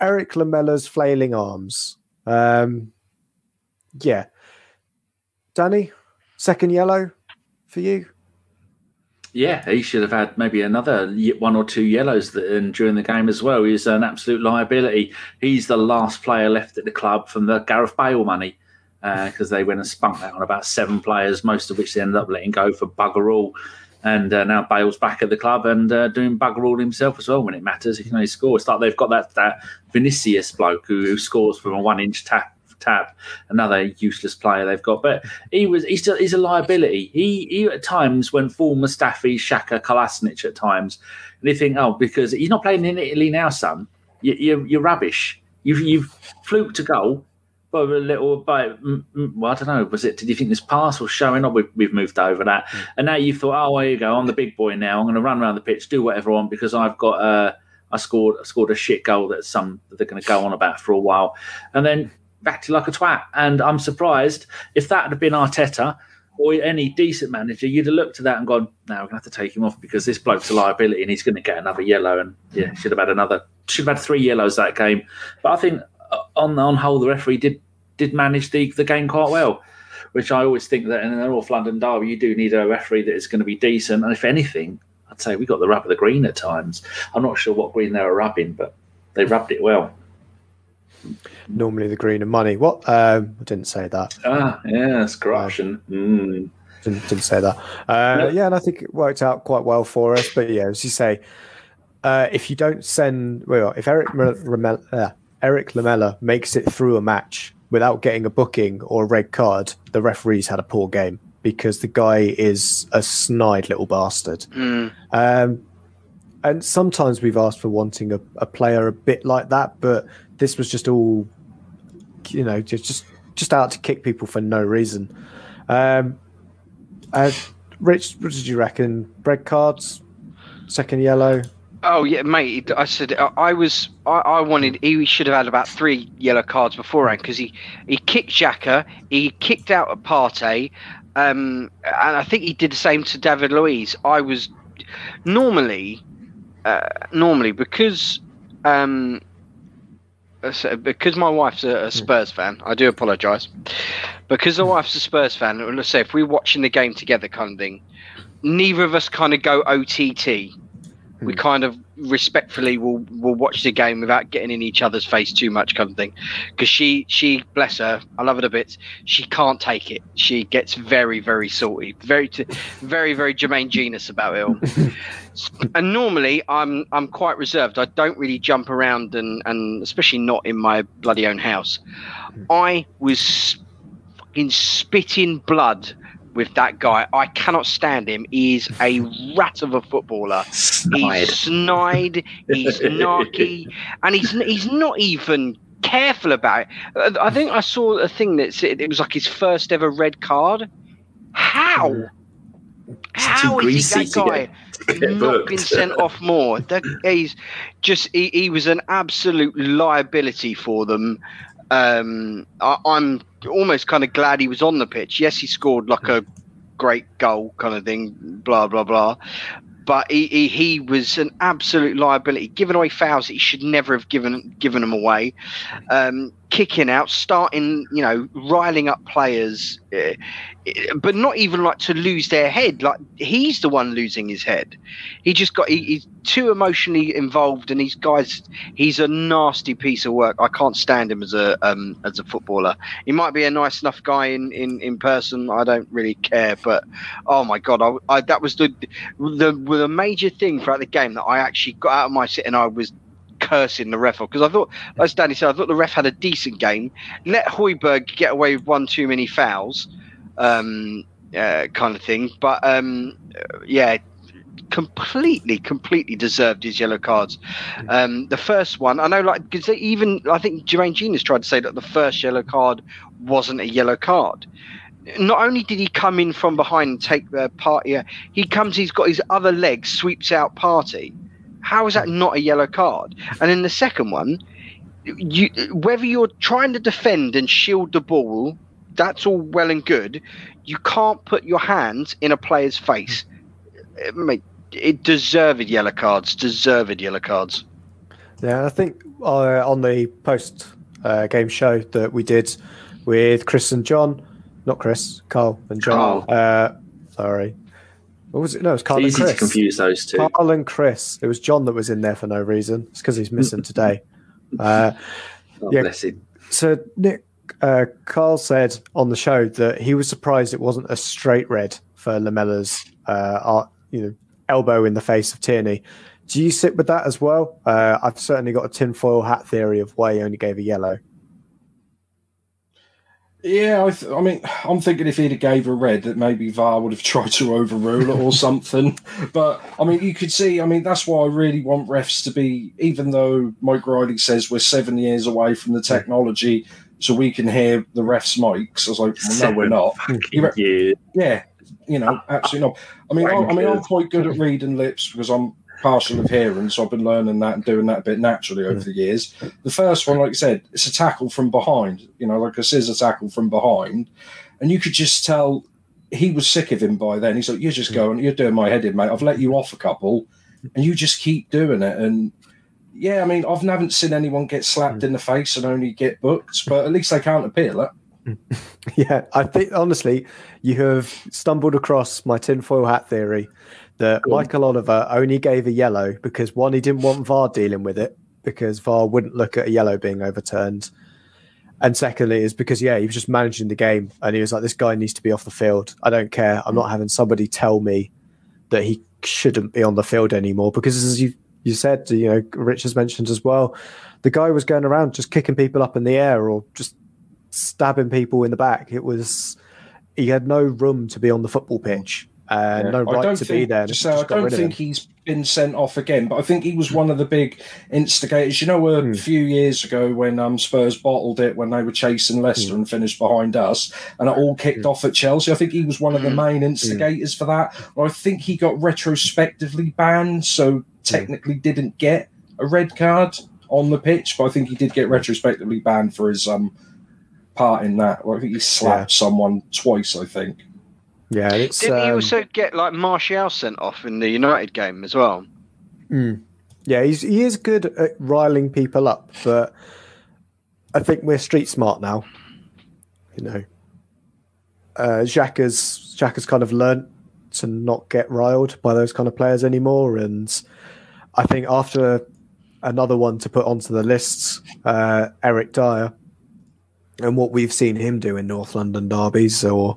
Eric Lamela's flailing arms. Um, yeah, Danny, second yellow for you. Yeah, he should have had maybe another one or two yellows that, and during the game as well. He's an absolute liability. He's the last player left at the club from the Gareth Bale money because they went and spunk that on about seven players, most of which they ended up letting go for bugger all. And uh, now Bale's back at the club and uh, doing bugger all himself as well when it matters. He can only score. It's like they've got that, that Vinicius bloke who, who scores from a one inch tap. Tap another useless player they've got, but he was he's still he's a liability. He he at times went full Mustafi, Xhaka, Kolasinac at times, and they think, oh, because he's not playing in Italy now, son. You, you're you're rubbish. You've you've fluked a goal, but a little, mm, mm, well, I don't know. Was it? Did you think this pass was showing up? We've, we've moved over that, and now you thought, oh, there you go. I'm the big boy now. I'm going to run around the pitch, do whatever I want because I've got uh, I scored I scored a shit goal that some that they're going to go on about for a while, and then acted like a twat. And I'm surprised if that had been Arteta or any decent manager, you'd have looked at that and gone, "Now we're going to have to take him off because this bloke's a liability and he's going to get another yellow." And yeah, should have had another, should have had three yellows that game. But I think uh, on on whole, the referee did did manage the the game quite well. Which I always think that in an North London derby, you do need a referee that is going to be decent. And if anything, I'd say we got the rub of the green at times. I'm not sure what green they were rubbing, but they rubbed it well. Normally the green and money. What? Um, I didn't say that. Ah, yes, corruption. Mm. Didn't, didn't say that. Uh, No. Yeah, and I think it worked out quite well for us. But yeah, as you say, uh, if you don't send, well, if Eric Ramel- uh, Eric Lamela makes it through a match without getting a booking or a red card, the referee's had a poor game because the guy is a snide little bastard. Mm. Um, and sometimes we've asked for wanting a, a player a bit like that, but this was just all, you know, just just, just out to kick people for no reason. Um, uh, Rich, what did you reckon? Red cards, second yellow. Oh yeah, mate. I said I was. I, I wanted. He should have had about three yellow cards beforehand because he he kicked Xhaka, he kicked out a Partey, um, and I think he did the same to David Luiz. I was normally, uh, normally because um, Uh, because my wife's a, a hmm. Spurs fan. I do apologise. Because the wife's a Spurs fan, and let's say if we're watching the game together, kind of thing, neither of us kind of go OTT we hmm. kind of respectfully will will watch the game without getting in each other's face too much kind of thing because she she bless her i love her a bit. she can't take it she gets very very salty very t- very very jermaine jenas about it all and normally i'm i'm quite reserved i don't really jump around and and especially not in my bloody own house hmm. i was fucking spitting blood with that guy i cannot stand him He's a rat of a footballer Snide. He's snide. He's narky, and he's he's not even careful about it. I think I saw a thing that said it was like his first ever red card. How? Hmm. How is he, to that guy get- get not been sent off more? That he's just he, he was an absolute liability for them. Um, I, I'm almost kind of glad he was on the pitch. Yes, he scored like a great goal kind of thing. Blah blah blah but he, he, he was an absolute liability, giving away fouls that he should never have given given them away, um, kicking out, starting, you know, riling up players, uh, but not even like to lose their head. Like he's the one losing his head. He just got he, he's too emotionally involved, and these guys. He's a nasty piece of work. I can't stand him as a um, as a footballer. He might be a nice enough guy in in, in person. I don't really care, but oh my god, I, I that was the the the major thing throughout the game that I actually got out of my seat and I was cursing the ref because I thought, as Danny said, I thought the ref had a decent game. Let Højbjerg get away with one too many fouls, um, uh, kind of thing. But um, uh, yeah, completely, completely deserved his yellow cards. Um, the first one, I know, like because even I think Jermaine Jenas tried to say that the first yellow card wasn't a yellow card not only did he come in from behind and take the Partey, he comes, he's got his other leg, sweeps out Partey. How is that not a yellow card? And in the second one, you whether you're trying to defend and shield the ball, that's all well and good. You can't put your hands in a player's face. It, mate, it deserved yellow cards. Deserved yellow cards. Yeah, I think uh, on the post uh, game show that we did with Chris and John, not Chris, Carl and John. Uh, sorry. What was it? No, it was Carl It's and easy Chris. to confuse those two. Carl and Chris. It was John that was in there for no reason. It's because he's missing today. Uh, Oh, yeah. bless him. so Nick, uh, Carl said on the show that he was surprised it wasn't a straight red for Lamela's, uh, ar- you know, elbow in the face of Tierney. Do you sit with that as well? Uh, I've certainly got a tinfoil hat theory of why he only gave a yellow. Yeah, I, th- I mean, I'm thinking if he'd have gave a red, that maybe VAR would have tried to overrule it or something. But I mean, you could see. I mean, that's why I really want refs to be. Even though Mike Riley says we're seven years away from the technology, so we can hear the refs' mics. I was like, well, no, we're not. You re- Yeah. Yeah, you know, absolutely not. I mean, I, I mean, I'm quite good at reading lips because I'm partial of hearing, so I've been learning that and doing that a bit naturally over the years. The first one, like I said, it's a tackle from behind, you know, like a scissor tackle from behind, and you could just tell he was sick of him by then. He's like, "You're just going, you're doing my head in, mate. I've let you off a couple, and you just keep doing it." And yeah, I mean, I've never seen anyone get slapped mm. in the face and only get booked, but at least they can't appeal it. Mm. Yeah, I think honestly, you have stumbled across my tinfoil hat theory that Go on. Michael Oliver only gave a yellow because one, he didn't want VAR dealing with it because VAR wouldn't look at a yellow being overturned. And secondly, is because, yeah, he was just managing the game and he was like, this guy needs to be off the field. I don't care. I'm not hmm. having somebody tell me that he shouldn't be on the field anymore because, as you, you said, you know, Rich has mentioned as well, the guy was going around just kicking people up in the air or just stabbing people in the back. It was he had no room to be on the football pitch and no I right don't to think, be there. and Just, just say, I don't think he's been sent off again, but I think he was one of the big instigators. You know, a Hmm. few years ago when um, Spurs bottled it when they were chasing Hmm. Leicester and finished behind us, and it all kicked off at Chelsea. I think he was one of the Hmm. main instigators for that. I think he got retrospectively banned, Hmm. so technically didn't get a red card on the pitch, but I think he did get retrospectively banned for his um part in that. I think he slapped someone twice. I think. Yeah, it's Didn't he um, also get like Martial sent off in the United game as well? mm. yeah, he's he is good at riling people up, but I think we're street smart now. You know, uh, Jacques has has kind of learnt to not get riled by those kind of players anymore, and I think after another one to put onto the lists, uh, Eric Dier, and what we've seen him do in North London derbies, or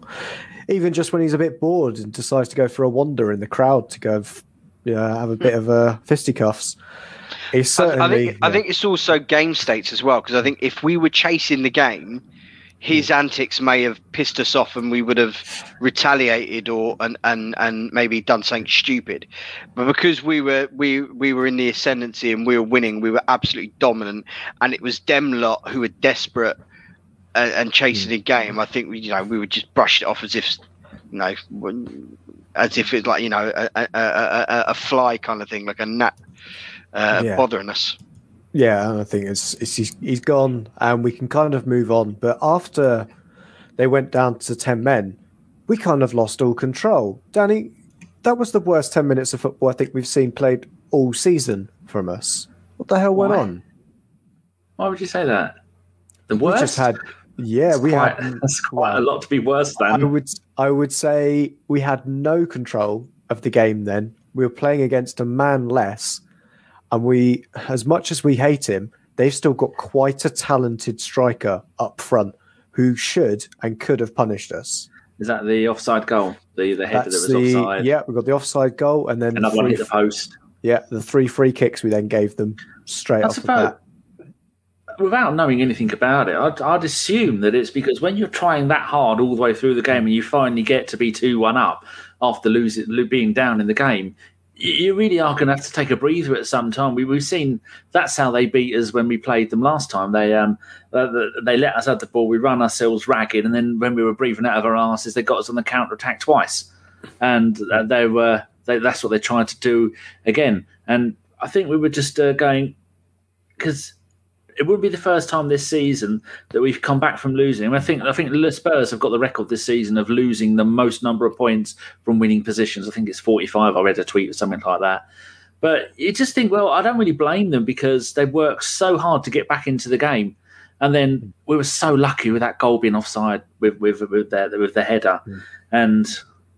even just when he's a bit bored and decides to go for a wander in the crowd to go, f- yeah, have a bit of uh, fisticuffs. He's I, I certainly. think I think it's also game states as well because I think if we were chasing the game, his antics may have pissed us off and we would have retaliated or and and and maybe done something stupid. But because we were we we were in the ascendancy and we were winning, we were absolutely dominant, and it was them lot who were desperate and, and chasing the game. I think we you know we would just brush it off as if you know as if it's like you know a, a, a, a, a fly kind of thing, like a gnat uh, Yeah. bothering us. Yeah, I think it's, it's he's, he's gone, and we can kind of move on. But after they went down to ten men, we kind of lost all control. Danny, that was the worst ten minutes of football I think we've seen played all season from us. What the hell went Why? on? Why would you say that? The worst. We just had, yeah, That's we quite, had. That's quite a lot to be worse than. I than. would, I would say we had no control of the game. Then we were playing against a man less, and we, as much as we hate him, they've still got quite a talented striker up front who should and could have punished us. Is that the offside goal? The the header that was the offside. yeah. We got the offside goal, and then the Another one hit the post. yeah, the three free kicks we then gave them straight I off the bat. Without knowing anything about it, I'd, I'd assume that it's because when you're trying that hard all the way through the game and you finally get to be 2 1 up after losing, being down in the game, you, really are going to have to take a breather at some time. We, we've seen that's how they beat us when we played them last time. They um uh, they let us have the ball, we run ourselves ragged, and then when we were breathing out of our asses, they got us on the counter attack twice. And uh, they were they, that's what they tried to do again. And I think we were just uh, going because it wouldn't be the first time this season that we've come back from losing. I think I think the Spurs have got the record this season of losing the most number of points from winning positions. I think it's 45. I read a tweet or something like that. But you just think, well, I don't really blame them because they worked so hard to get back into the game. And then we were so lucky with that goal being offside with with with their with the header. And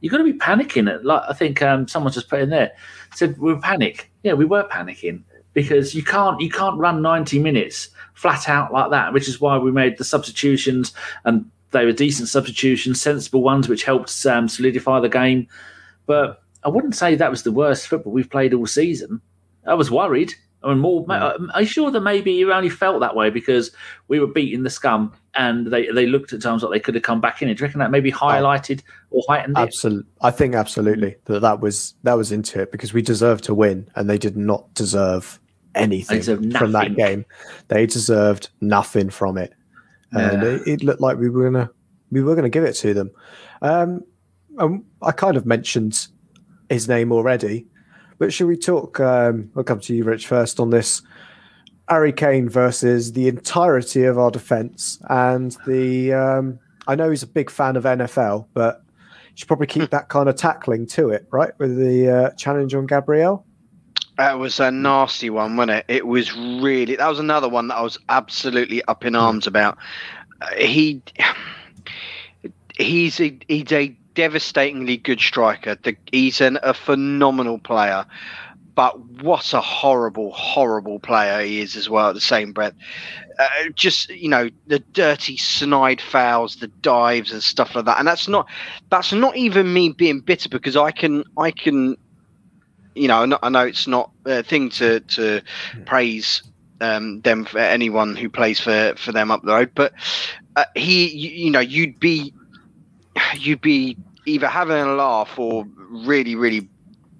you've got to be panicking. It like I think um, someone just put in there said we were panic. Yeah, we were panicking because you can't you can't run 90 minutes flat out like that which is why we made the substitutions and they were decent substitutions sensible ones which helped um, solidify the game but i wouldn't say that was the worst football we've played all season i was worried I mean, more. Are you sure that maybe you only felt that way because we were beating the scum and they, they looked at times like they could have come back in? Do you reckon that maybe highlighted or heightened? Absolutely, I think absolutely that that was that was into it because we deserved to win, and they did not deserve anything from that game. They deserved nothing from it, and Yeah. it, it looked like we were gonna we were gonna give it to them. Um, um, I kind of mentioned his name already, But should we talk? Um, I'll come to you, Rich, first on this. Harry Kane versus the entirety of our defence, and the. Um, I know he's a big fan of NFL, but you should probably keep that kind of tackling to it, right? With the uh, challenge on Gabriel. That was a nasty one, wasn't it? It was really. That was another one that I was absolutely up in arms about. Uh, he, he's a he's a devastatingly good striker. The, he's an, a phenomenal player, but what a horrible, horrible player he is as well. At the same breath, uh, just you know the dirty, snide fouls, the dives and stuff like that. And that's not that's not even me being bitter because I can I can you know, I know it's not a thing to to praise um, them for anyone who plays for for them up the road, but uh, he, you, you, know, you'd be you'd be either having a laugh or really, really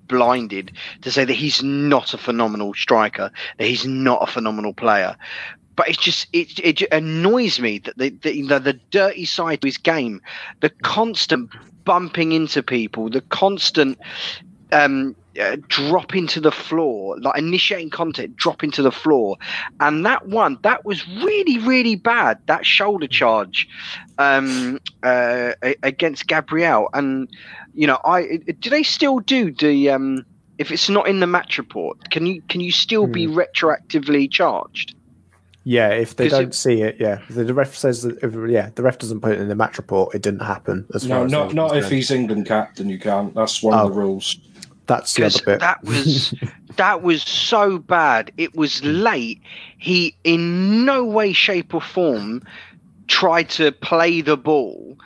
blinded to say that he's not a phenomenal striker, that he's not a phenomenal player. But it's just it it annoys me that the the, the, the dirty side of his game, the constant bumping into people, the constant um, uh, drop into the floor, like initiating contact, drop into the floor, and that one that was really really bad. That shoulder charge um, uh, against Gabriel, and you know, I do they still do the um, if it's not in the match report, can you can you still hmm. be retroactively charged? Yeah, if they don't it, see it, yeah. The, the ref says that, if, yeah, the ref doesn't put it in the match report. It didn't happen. As no, not not if he's England captain. You can't. That's one oh. of the rules. That's the other bit. That was that was so bad. It was late. He in no way, shape, or form tried to play the ball,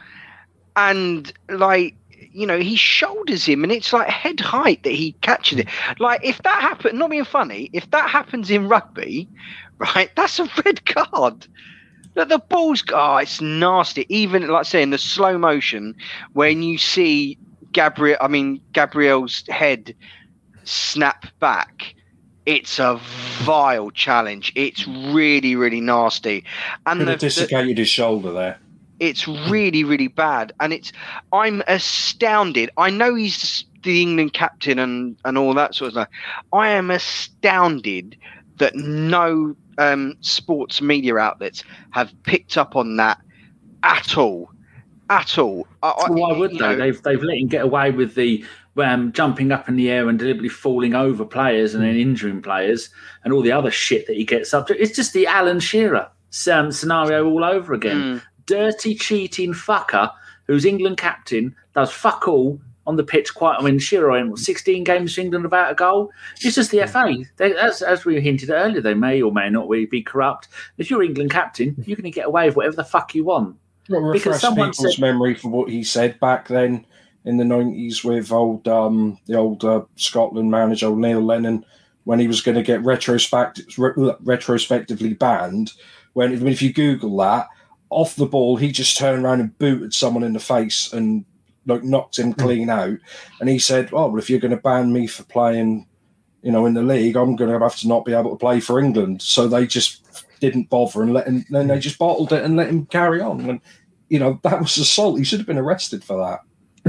and like you know, he shoulders him, and it's like head height that he catches it. Like if that happened, not being funny, if that happens in rugby, right, that's a red card. That the ball's oh, it's nasty. Even like say in the slow motion when you see Gabriel, I mean Gabriel's head snap back. It's a vile challenge. It's really, really nasty. And the, dislocated his shoulder there. It's really, really bad. And it's I'm astounded. I know he's the England captain and, and all that sort of stuff. I am astounded that no um, sports media outlets have picked up on that at all at all. I, Why would they? Know, they've they've let him get away with the um, jumping up in the air and deliberately falling over players and then injuring players and all the other shit that he gets up to. It's just the Alan Shearer um, scenario all over again. Mm. Dirty, cheating fucker who's England captain does fuck all on the pitch. Quite, I mean, Shearer in 16 games for England without a goal. It's just the hmm. FA. They, as, as we hinted earlier, they may or may not be corrupt. If you're England captain, you're going to get away with whatever the fuck you want refresh people's said, memory for what he said back then in the nineties with old um, the old uh, Scotland manager Neil Lennon when he was going to get retrospect re- retrospectively banned. When I mean, if you Google that, off the ball, he just turned around and booted someone in the face and like knocked him hmm. clean out. And he said, "Oh, well, if you're going to ban me for playing, you know, in the league, I'm going to have to not be able to play for England." So they just didn't bother and let him. Then they hmm. just bottled it and let him carry on. And you know that was assault. He should have been arrested for that.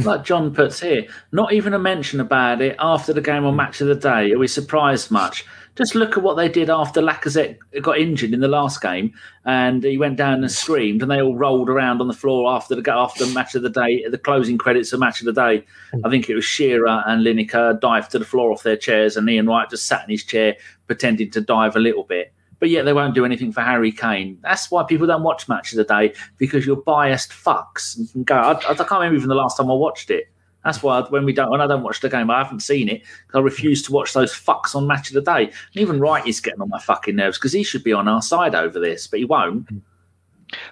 Like John puts here, not even a mention about it after the game or Match of the Day. Are we surprised much? Just look at what they did after Lacazette got injured in the last game, and he went down and screamed, and they all rolled around on the floor after the after Match of the Day, the closing credits of Match of the Day. I think it was Shearer and Lineker dived to the floor off their chairs, and Ian Wright just sat in his chair pretending to dive a little bit but yet they won't do anything for Harry Kane. That's why people don't watch Match of the Day because you're biased fucks. And go, I, I, can't remember even the last time I watched it. That's why when we don't, when I don't watch the game, I haven't seen it because I refuse to watch those fucks on Match of the Day. And even Wright is getting on my fucking nerves because he should be on our side over this, but he won't.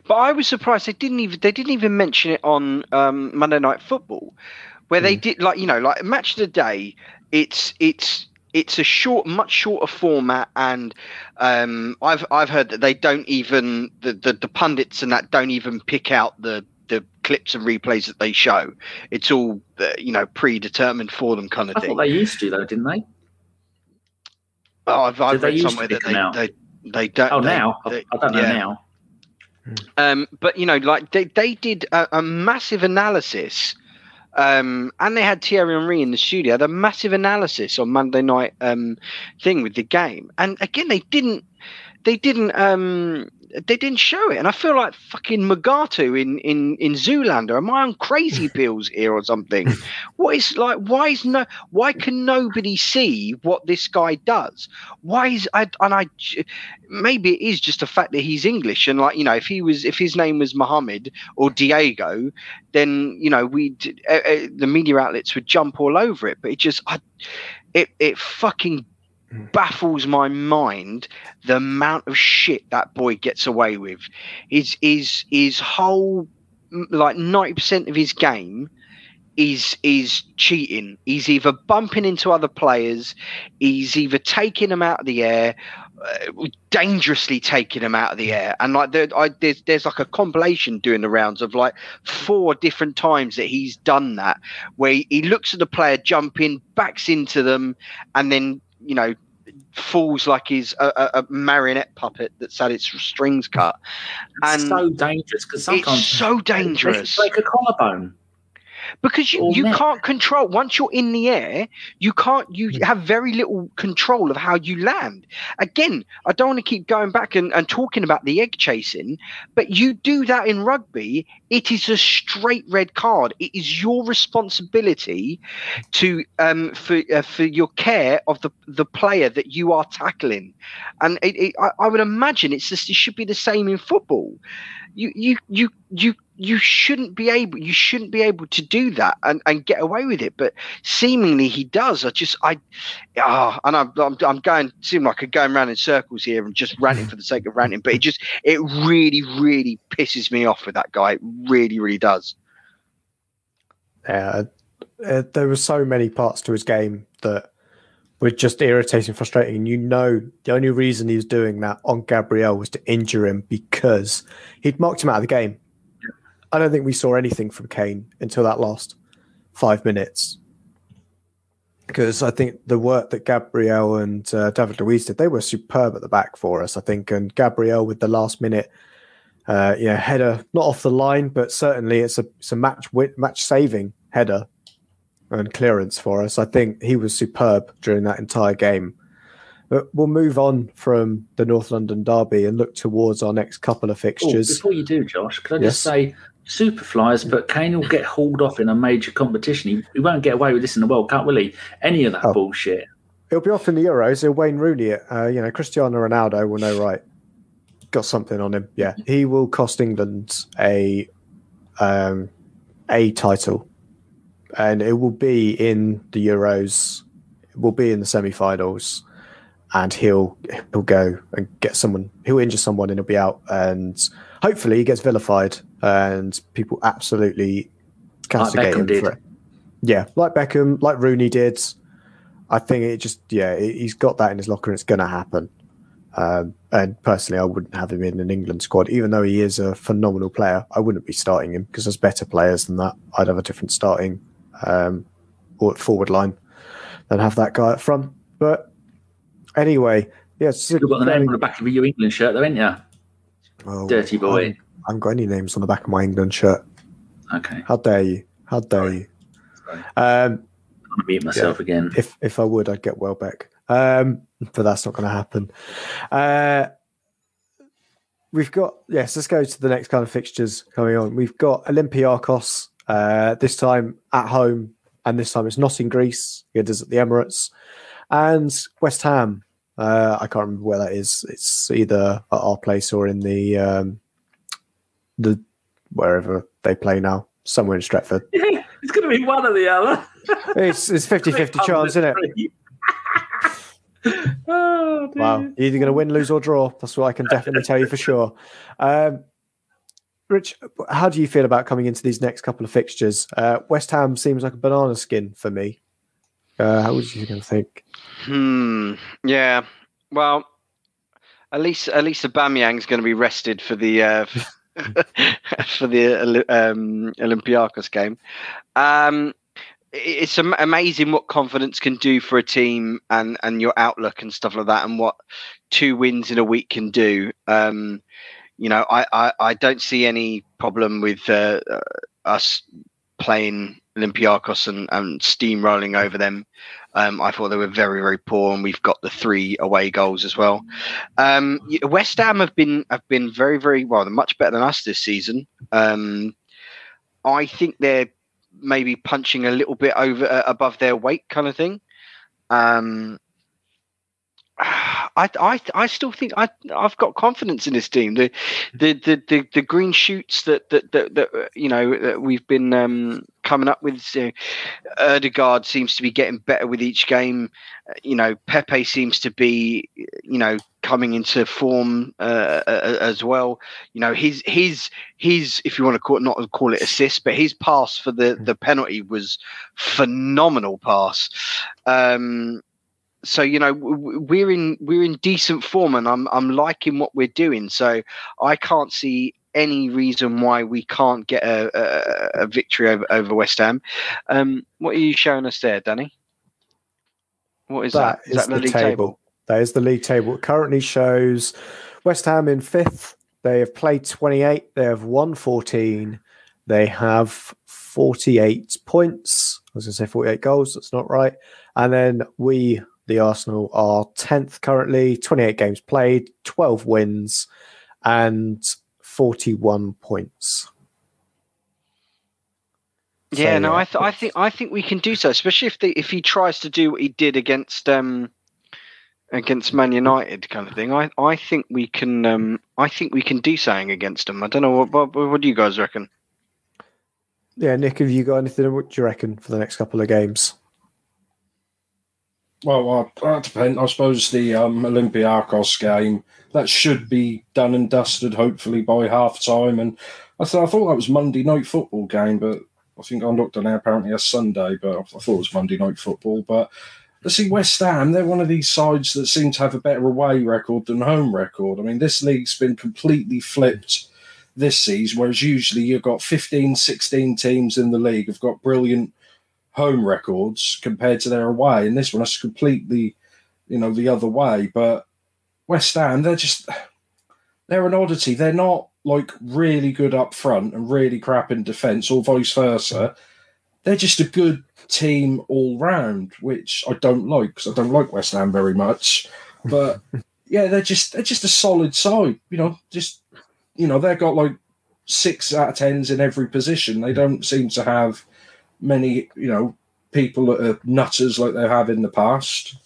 But I was surprised they didn't even they didn't even mention it on um, Monday Night Football, where mm. they hmm. did like you know like Match of the Day. It's it's it's a short, much shorter format, and um, I've I've heard that they don't even the, the, the pundits and that don't even pick out the the clips and replays that they show. It's all uh, you know predetermined for them, kind of I thing. they used to though, didn't they? Oh, I've, I've read somewhere that they, they, they don't. Oh, they, now they, I don't know yeah. now. Um, but you know, like they they did a, a massive analysis um, and they had Thierry Henry in the studio. A massive analysis on Monday night um, thing with the game, and again they didn't they didn't um, they didn't show it, and I feel like fucking Mugatu in in in Zoolander. Am I on crazy pills here or something? what is like? Why is no? Why can nobody see what this guy does? Why is I and I? Maybe it is just the fact that he's English, and like you know, if he was if his name was Mohammed or Diego, then you know we uh, uh, the media outlets would jump all over it. But it just I, it it fucking baffles my mind the amount of shit that boy gets away with. His his his whole like ninety percent of his game is is cheating. He's either bumping into other players, he's either taking them out of the air, uh, dangerously taking them out of the air. And like there, I, there's there's like a compilation doing the rounds of like four different times that he's done that, where he, he looks at the player jumping, backs into them, and then you know falls like he's a, a, a, marionette puppet that's had its strings cut. And it's so dangerous because sometimes it's so dangerous. It's Like a collarbone because you, you can't control once you're in the air you can't you mm. have very little control of how you land. Again i don't want to keep going back and, and talking about the egg chasing but you do that in rugby it is a straight red card. It is your responsibility to um for uh, for your care of the the player that you are tackling. And it, it, I, I would imagine it's just it should be the same in football. You you you you you shouldn't be able you shouldn't be able to do that and, and get away with it. But seemingly he does. I just i ah oh, and I'm, I'm, I'm going seem like i'm going around in circles here and just ranting for the sake of ranting but it just it really really pisses me off with that guy. It really really does. Yeah uh, there were so many parts to his game that were just irritating frustrating. And you know the only reason he was doing that on gabriel was to injure him because he'd mocked him out of the game I don't think we saw anything from Kane until that last five minutes. Because I think the work that Gabriel and uh, David Luiz did, they were superb at the back for us, I think. And Gabriel with the last minute, uh, yeah, header, not off the line, but certainly it's a, it's a match match saving header and clearance for us. I think he was superb during that entire game. But we'll move on from the North London derby and look towards our next couple of fixtures. Oh, before you do, Josh, could I yes? just say super flies, but Kane will get hauled off in a major competition. He, he, won't get away with this in the World Cup, will he? Any of that oh. bullshit. He'll be off in the Euros. He'll Wayne Rooney it. Uh, you know, Cristiano Ronaldo will know right. Got something on him. Yeah, he will cost England a um, a title, and it will be in the Euros. It will be in the semi-finals, and he'll he'll go and get someone. He'll injure someone, and he'll be out. And hopefully, he gets vilified and people absolutely castigate like him for it. Yeah, like Beckham, like Rooney did. I think it just yeah, he's got that in his locker, and it's going to happen. Um, and personally, I wouldn't have him in an England squad, even though he is a phenomenal player. I wouldn't be starting him because there's better players than that. I'd have a different starting um, or forward line than have that guy up front. But anyway, yeah, you've got the name on the back of your England shirt, though, ain't you? Oh, Dirty boy. I haven't got any names on the back of my England shirt. Okay. How dare you? How dare Sorry. you? Sorry. Um, I'm mute myself yeah, again. If if I would, I'd get Welbeck. Um, but that's not going to happen. Uh, we've got yes. Let's go to the next kind of fixtures coming on. We've got Olympiacos uh, this time at home, and this time it's not in Greece. It is at the Emirates, and West Ham. Uh, I can't remember where that is. It's either at our place or in the um, the wherever they play now, somewhere in Stratford. Yeah, it's going to be one or the other. it's it's 50-50 chance, isn't it? oh, wow, You're either going to win, lose, or draw. That's what I can definitely tell you for sure. Um, Rich, how do you feel about coming into these next couple of fixtures? Uh, West Ham seems like a banana skin for me. Uh, how would you going to think? Hmm. Yeah. Well, at least at least Aubameyang's going to be rested for the uh, for the um, Olympiacos game. Um, it's amazing what confidence can do for a team and and your outlook and stuff like that, and what two wins in a week can do. Um, you know, I, I, I don't see any problem with uh, uh us playing Olympiacos and, and steamrolling over them. Um, I thought they were very, very poor, and we've got the three away goals as well. Um, West Ham have been have been very, very well. They're much better than us this season. Um, I think they're maybe punching a little bit over uh, above their weight, kind of thing. Um, I, I, I still think I, I've got confidence in this team. The, the, the, the, the green shoots that, that, that, that you know that we've been um, coming up with. You know, Odegaard seems to be getting better with each game. Uh, you know, Pepe seems to be, you know, coming into form uh, as well. You know, his his his if you want to call it not call it assist, but his pass for the the penalty was phenomenal pass. Um, so you know we're in we're in decent form and I'm I'm liking what we're doing so I can't see any reason why we can't get a, a, a victory over, over West Ham. Um, what are you showing us there, Danny? What is that? Is, is that the, the league table? table? That is the league table. It currently shows West Ham in fifth. They have played 28. They have won 14. They have 48 points. I was going to say 48 goals. That's not right. And then we the Arsenal are 10th currently, 28 games played, 12 wins, and 41 points. Yeah, so, no, I, th- I think I think we can do so, especially if they, if he tries to do what he did against um against Man United kind of thing. I, I think we can um I think we can do something against them. I don't know what what, what do you guys reckon? Yeah, Nick, have you got anything? What do you reckon for the next couple of games? Well, that depends. I suppose the um, Olympiacos game that should be done and dusted, hopefully by half time. And I thought I thought that was Monday night football game, but I think I looked on there apparently a Sunday, but I thought it was Monday night football. But let's see, West Ham, they're one of these sides that seem to have a better away record than home record. I mean, this league's been completely flipped this season, whereas usually you've got 15, 16 teams in the league have got brilliant home records compared to their away. And this one is completely, you know, the other way. But West Ham, they're just they're an oddity. They're not like really good up front and really crap in defence, or vice versa. They're just a good team all round, which I don't like because I don't like West Ham very much. But yeah, they're just they're just a solid side. You know, just you know they've got like six out of tens in every position. They don't seem to have many, you know, people that are nutters like they have in the past.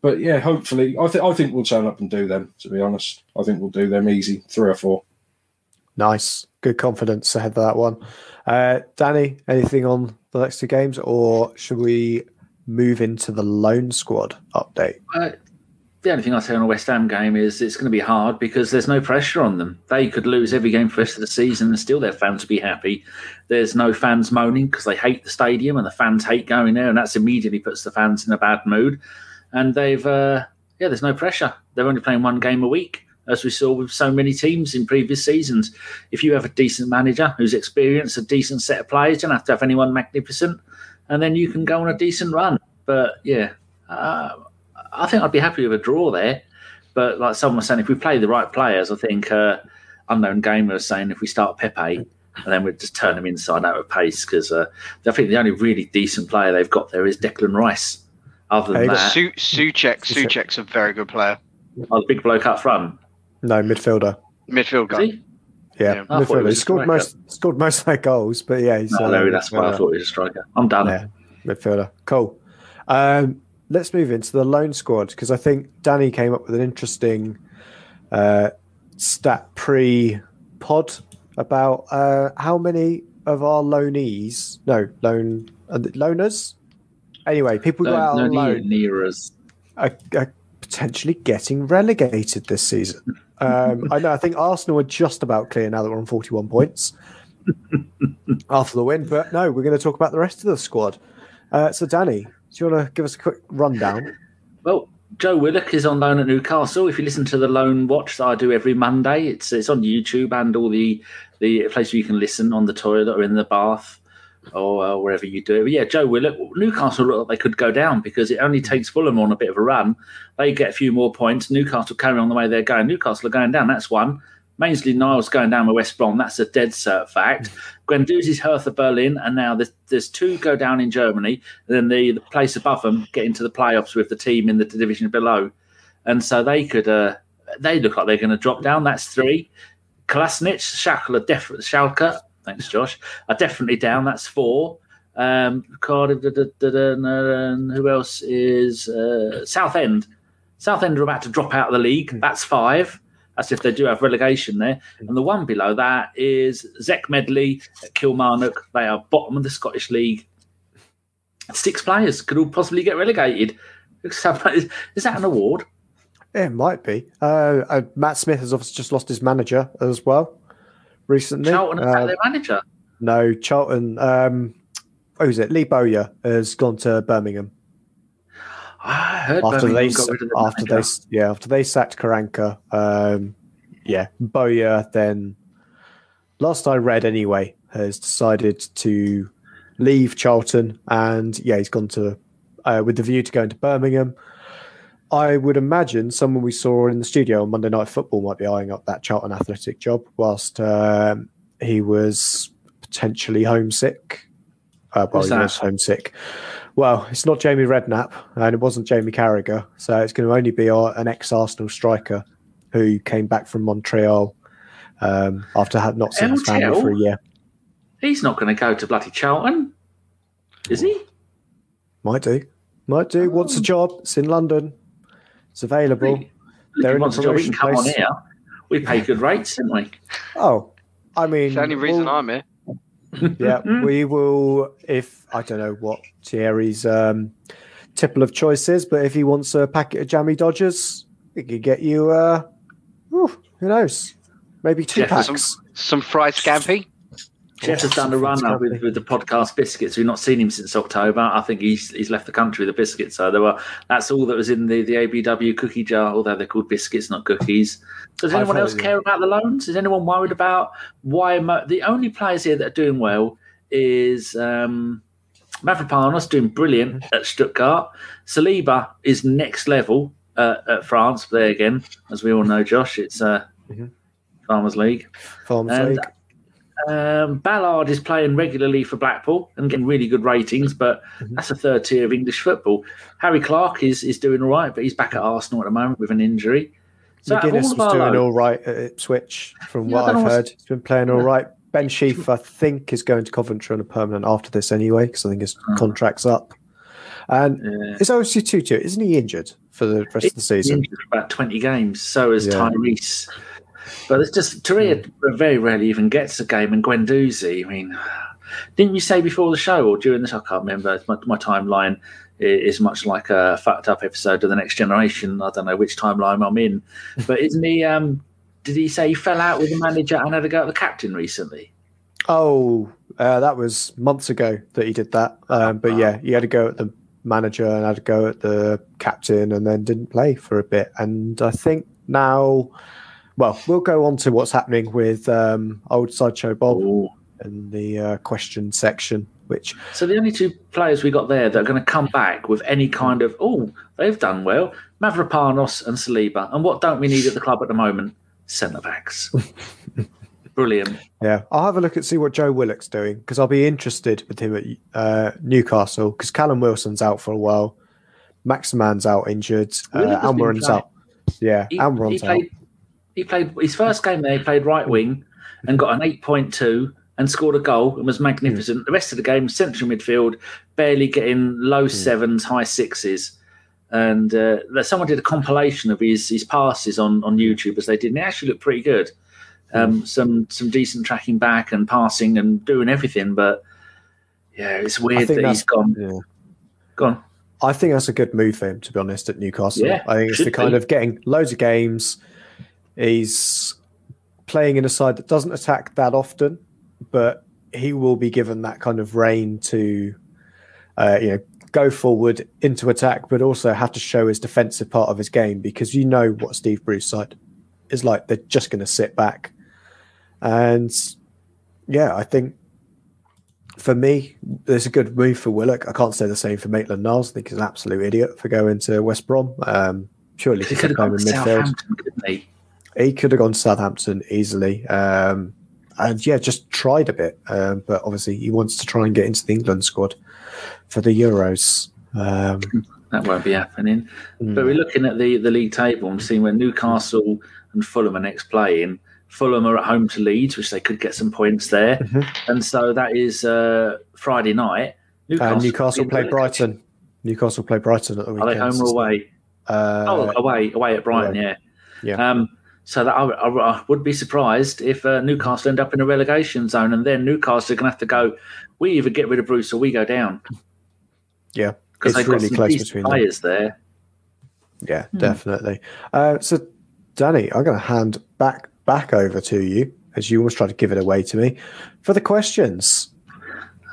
But yeah, hopefully, I think I think we'll turn up and do them. To be honest, I think we'll do them easy, three or four. Nice, good confidence ahead of that one. Uh, Danny, anything on the next two games, or should we move into the loan squad update? Uh, the only thing I say on a West Ham game is it's going to be hard because there's no pressure on them. They could lose every game for the rest of the season and still their fans will be happy. There's no fans moaning because they hate the stadium and the fans hate going there, and that's immediately puts the fans in a bad mood. And they've, uh, yeah, there's no pressure. They're only playing one game a week, as we saw with so many teams in previous seasons. If you have a decent manager who's experienced, a decent set of players, you don't have to have anyone magnificent, and then you can go on a decent run. But yeah. Uh, I think I'd be happy with a draw there. But like someone was saying, if we play the right players, I think uh, unknown gamer was saying if we start Pepe and then we just turn them inside out of pace because uh, I think the only really decent player they've got there is Declan Rice. Other than that, Su- Soucek. Soucek's a very good player. Oh, the big bloke up front. No midfielder. Midfielder. Yeah, yeah. midfielder. He scored most scored most of their goals, but yeah, he's. No, uh, no that's why I thought he was a striker. I'm done. Yeah, midfielder. Cool. Um, let's move into the loan squad because I think Danny came up with an interesting uh, stat pre pod about uh, how many of our loanees, no, loan uh, loaners. Anyway, people go out on loan. Are, are potentially getting relegated this season. Um, I know. I think Arsenal are just about clear now that we're on 41 points after the win. But no, we're going to talk about the rest of the squad. Uh, so, Danny, you want to give us a quick rundown? Well, Joe Willock is on loan at Newcastle. If you listen to the Loan Watch that I do every Monday, it's it's on YouTube and all the the places you can listen on the toilet or in the bath or uh, wherever you do. it. But yeah, Joe Willock, Newcastle look like they could go down because it only takes Fulham on a bit of a run. They get a few more points. Newcastle carry on the way they're going. Newcastle are going down. That's one. Mainsley Niles going down with West Brom. That's a dead cert fact. Guendouzi's Hertha Berlin, and now there's, there's two go down in Germany. And then the, the place above them get into the playoffs with the team in the division below, and so they could uh, they look like they're going to drop down. That's three. Kolasinac, Schalke, def- Schalke. Thanks, Josh. Are definitely down. That's four. Um, Cardiff. Da, da, da, who else is uh, Southend? Southend are about to drop out of the league. That's five. That's if they do have relegation there. And the one below that is Zech Medley at Kilmarnock. They are bottom of the Scottish League. Six players could all possibly get relegated. Is that an award? It might be. Uh, uh, Matt Smith has obviously just lost his manager as well recently. Charlton Uh, their manager. no, Charlton. Um, was it? Lee Bowyer has gone to Birmingham I heard after Birmingham they got rid of the after they yeah after they sacked Karanka. Um, yeah, Bowyer then. Last I read, anyway, has decided to leave Charlton, and yeah, he's gone to uh, with the view to going to Birmingham. I would imagine someone we saw in the studio on Monday Night Football might be eyeing up that Charlton Athletic job, whilst um, he was potentially homesick. Uh, well, he was homesick. Well, it's not Jamie Redknapp, and it wasn't Jamie Carragher, so it's going to only be our, an ex-Arsenal striker who came back from Montreal um, after had not seen his family for a year. He's not going to go to bloody Charlton, is he? Might do, might do. Wants a job? It's in London. It's available. Look, They're he in wants a a job. He can come promotion on here. We pay good rates, don't we? Oh, I mean, It's the only reason we'll- I'm here. Yeah, we will. If I don't know what Thierry's um, tipple of choice is, but if he wants a packet of jammy Dodgers, he could get you. Uh, ooh, who knows? Maybe two Jefferson. packs. Some fried scampi. Jeff has done a run up with, with the podcast biscuits. We've not seen him since October. I think he's he's left the country with the biscuits. So there were that's all that was in the, the ABW cookie jar, although they're called biscuits, not cookies. Does anyone else care about the loans? Is anyone worried about why Mo- the only players here that are doing well is um, Mavropanos doing brilliant Mm-hmm. at Stuttgart. Saliba is next level uh, at France. There again, as we all know, Josh, it's uh, Mhm. Farmers League. Farmers And- League. Um, Ballard is playing regularly for Blackpool and getting really good ratings, but Mhm. that's a third tier of English football. Harry Clarke is is doing all right, but he's back at Arsenal at the moment with an injury. So McGuinness was doing all right at Ipswich, from Yeah, what I've heard. He's been playing all right. Ben Sheaf, I think, is going to Coventry on a permanent after this anyway, because I think his Oh. contract's up. And Yeah. it's Osei-Tutu, isn't he injured for the rest of the season? about 20 games. So is Yeah. Tyrese. But it's just, Torreira very rarely even gets a game. And Guendouzi, I mean, didn't you say before the show or during this? I can't remember. My, my timeline is much like a fucked up episode of The Next Generation. I don't know which timeline I'm in. But isn't he, um, did he say he fell out with the manager and had a go at the captain recently? Oh, uh, that was months ago that he did that. Um, but yeah, he had to go at the manager and had to go at the captain and then didn't play for a bit. And I think now, well, we'll go on to what's happening with um, old Sideshow Bob Oh. in the uh, question section, which So the only two players we got there that are going to come back with any kind of oh they've done well, Mavropanos and Saliba. And what don't we need at the club at the moment? Centre backs. Brilliant. Yeah, I'll have a look and see what Joe Willock's doing because I'll be interested with him at uh, Newcastle because Callum Wilson's out for a while, Maximin's out injured, uh, Willock has been Almiron's out. Yeah, He, he Almiron's out. He played his first game there. He played right wing and got an eight point two and scored a goal and was magnificent. The rest of the game, central midfield, barely getting low sevens, high sixes. And uh, someone did a compilation of his his passes on on YouTube as they did, and it actually looked pretty good. Um, some some decent tracking back and passing and doing everything, but yeah, it's weird that he's gone. Yeah. Gone. I think that's a good move for him, to be honest, at Newcastle. Yeah, I think it's the kind be. of getting loads of games. He's playing in a side that doesn't attack that often, but he will be given that kind of reign to, uh, you know, go forward into attack, but also have to show his defensive part of his game because you know what Steve Bruce side is like. They're just going to sit back, and yeah, I think for me, it's a good move for Willock. I can't say the same for Maitland Niles. I think he's an absolute idiot for going to West Brom. Um, purely He because could they're have gone in midfield. He? Could have gone to Southampton easily. Um, and yeah, just tried a bit. Um, but obviously, he wants to try and get into the England squad for the Euros. Um, that won't be happening. Mm. But we're looking at the, the league table and seeing where Newcastle and Fulham are next playing. Fulham are at home to Leeds, which they could get some points there. Mm-hmm. And so that is uh, Friday night. Newcastle, Newcastle play Brighton. Newcastle play Brighton at the weekend. Are they home or away? Uh, oh, away, away at Brighton, away. yeah. Yeah. Um, so that I, I, I, would be surprised if uh, Newcastle end up in a relegation zone, and then Newcastle are going to have to go. We either get rid of Bruce or we go down. Yeah, because they've really got some close between players them. there. Yeah, hmm. definitely. Uh, so, Danny, I'm going to hand back back over to you as you always try to give it away to me for the questions.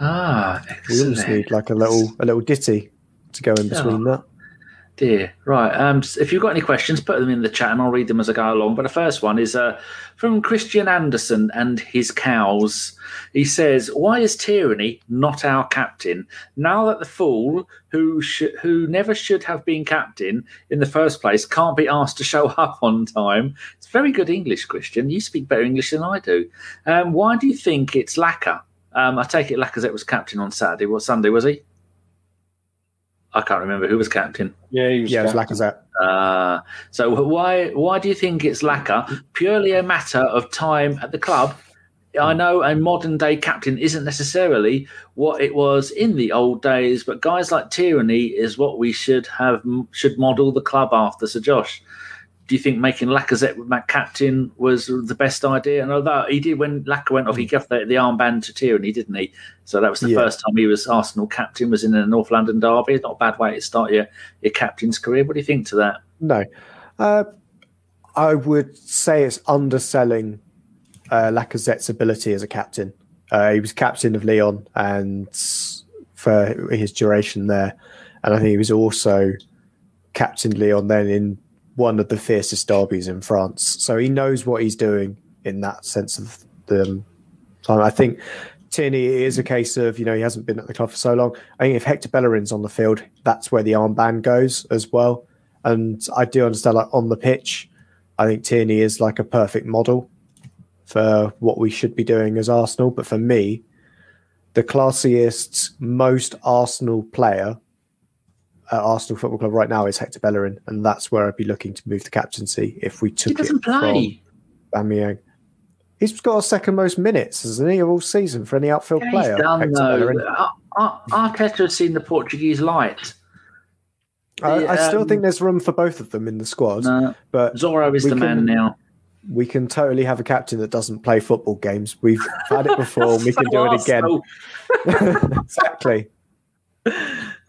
Ah, excellent. We almost need like a little a little ditty to go in between oh. that dear. Right. Um, if you've got any questions, put them in the chat and I'll read them as I go along. But the first one is uh, from Christian Anderson and his cows. He says, "Why is Tierney not our captain now that the fool who sh- who never should have been captain in the first place can't be asked to show up on time?" It's very good English, Christian. You speak better English than I do. Um, why do you think it's Laka? Um, I take it Lacazette was captain on Saturday. What Sunday was he? I can't remember who was captain. Yeah, he was yeah, it was Lacazette. Uh, so why why do you think it's Laka? Purely a matter of time at the club. I know a modern day captain isn't necessarily what it was in the old days, but guys like Tierney is what we should have should model the club after. So Josh, do you think making Lacazette captain was the best idea? And although he did when Laka went off, he gave the, the armband to Tierney, didn't he? So that was the yeah. first time he was Arsenal captain, was in a North London derby. It's not a bad way to start your, your captain's career. What do you think to that? No. Uh, I would say it's underselling uh, Lacazette's ability as a captain. Uh, he was captain of Lyon and for his duration there. And I think he was also captain Lyon then in one of the fiercest derbies in France. So he knows what he's doing in that sense of the um, time. I think Tierney is a case of, you know, he hasn't been at the club for so long. I think if Hector Bellerin's on the field, that's where the armband goes as well. And I do understand, like, on the pitch, I think Tierney is like a perfect model for what we should be doing as Arsenal. But for me, the classiest, most Arsenal player at Arsenal Football Club right now is Hector Bellerin, and that's where I'd be looking to move the captaincy if we took he doesn't it play. from Aubameyang. He's got a second most minutes, hasn't he, of all season for any outfield yeah, player? Done. Arteta has seen the Portuguese light. I, I still um, think there's room for both of them in the squad. No, but Zorro is the can, man now. We can totally have a captain that doesn't play football games. We've had it before. we can do it again. exactly.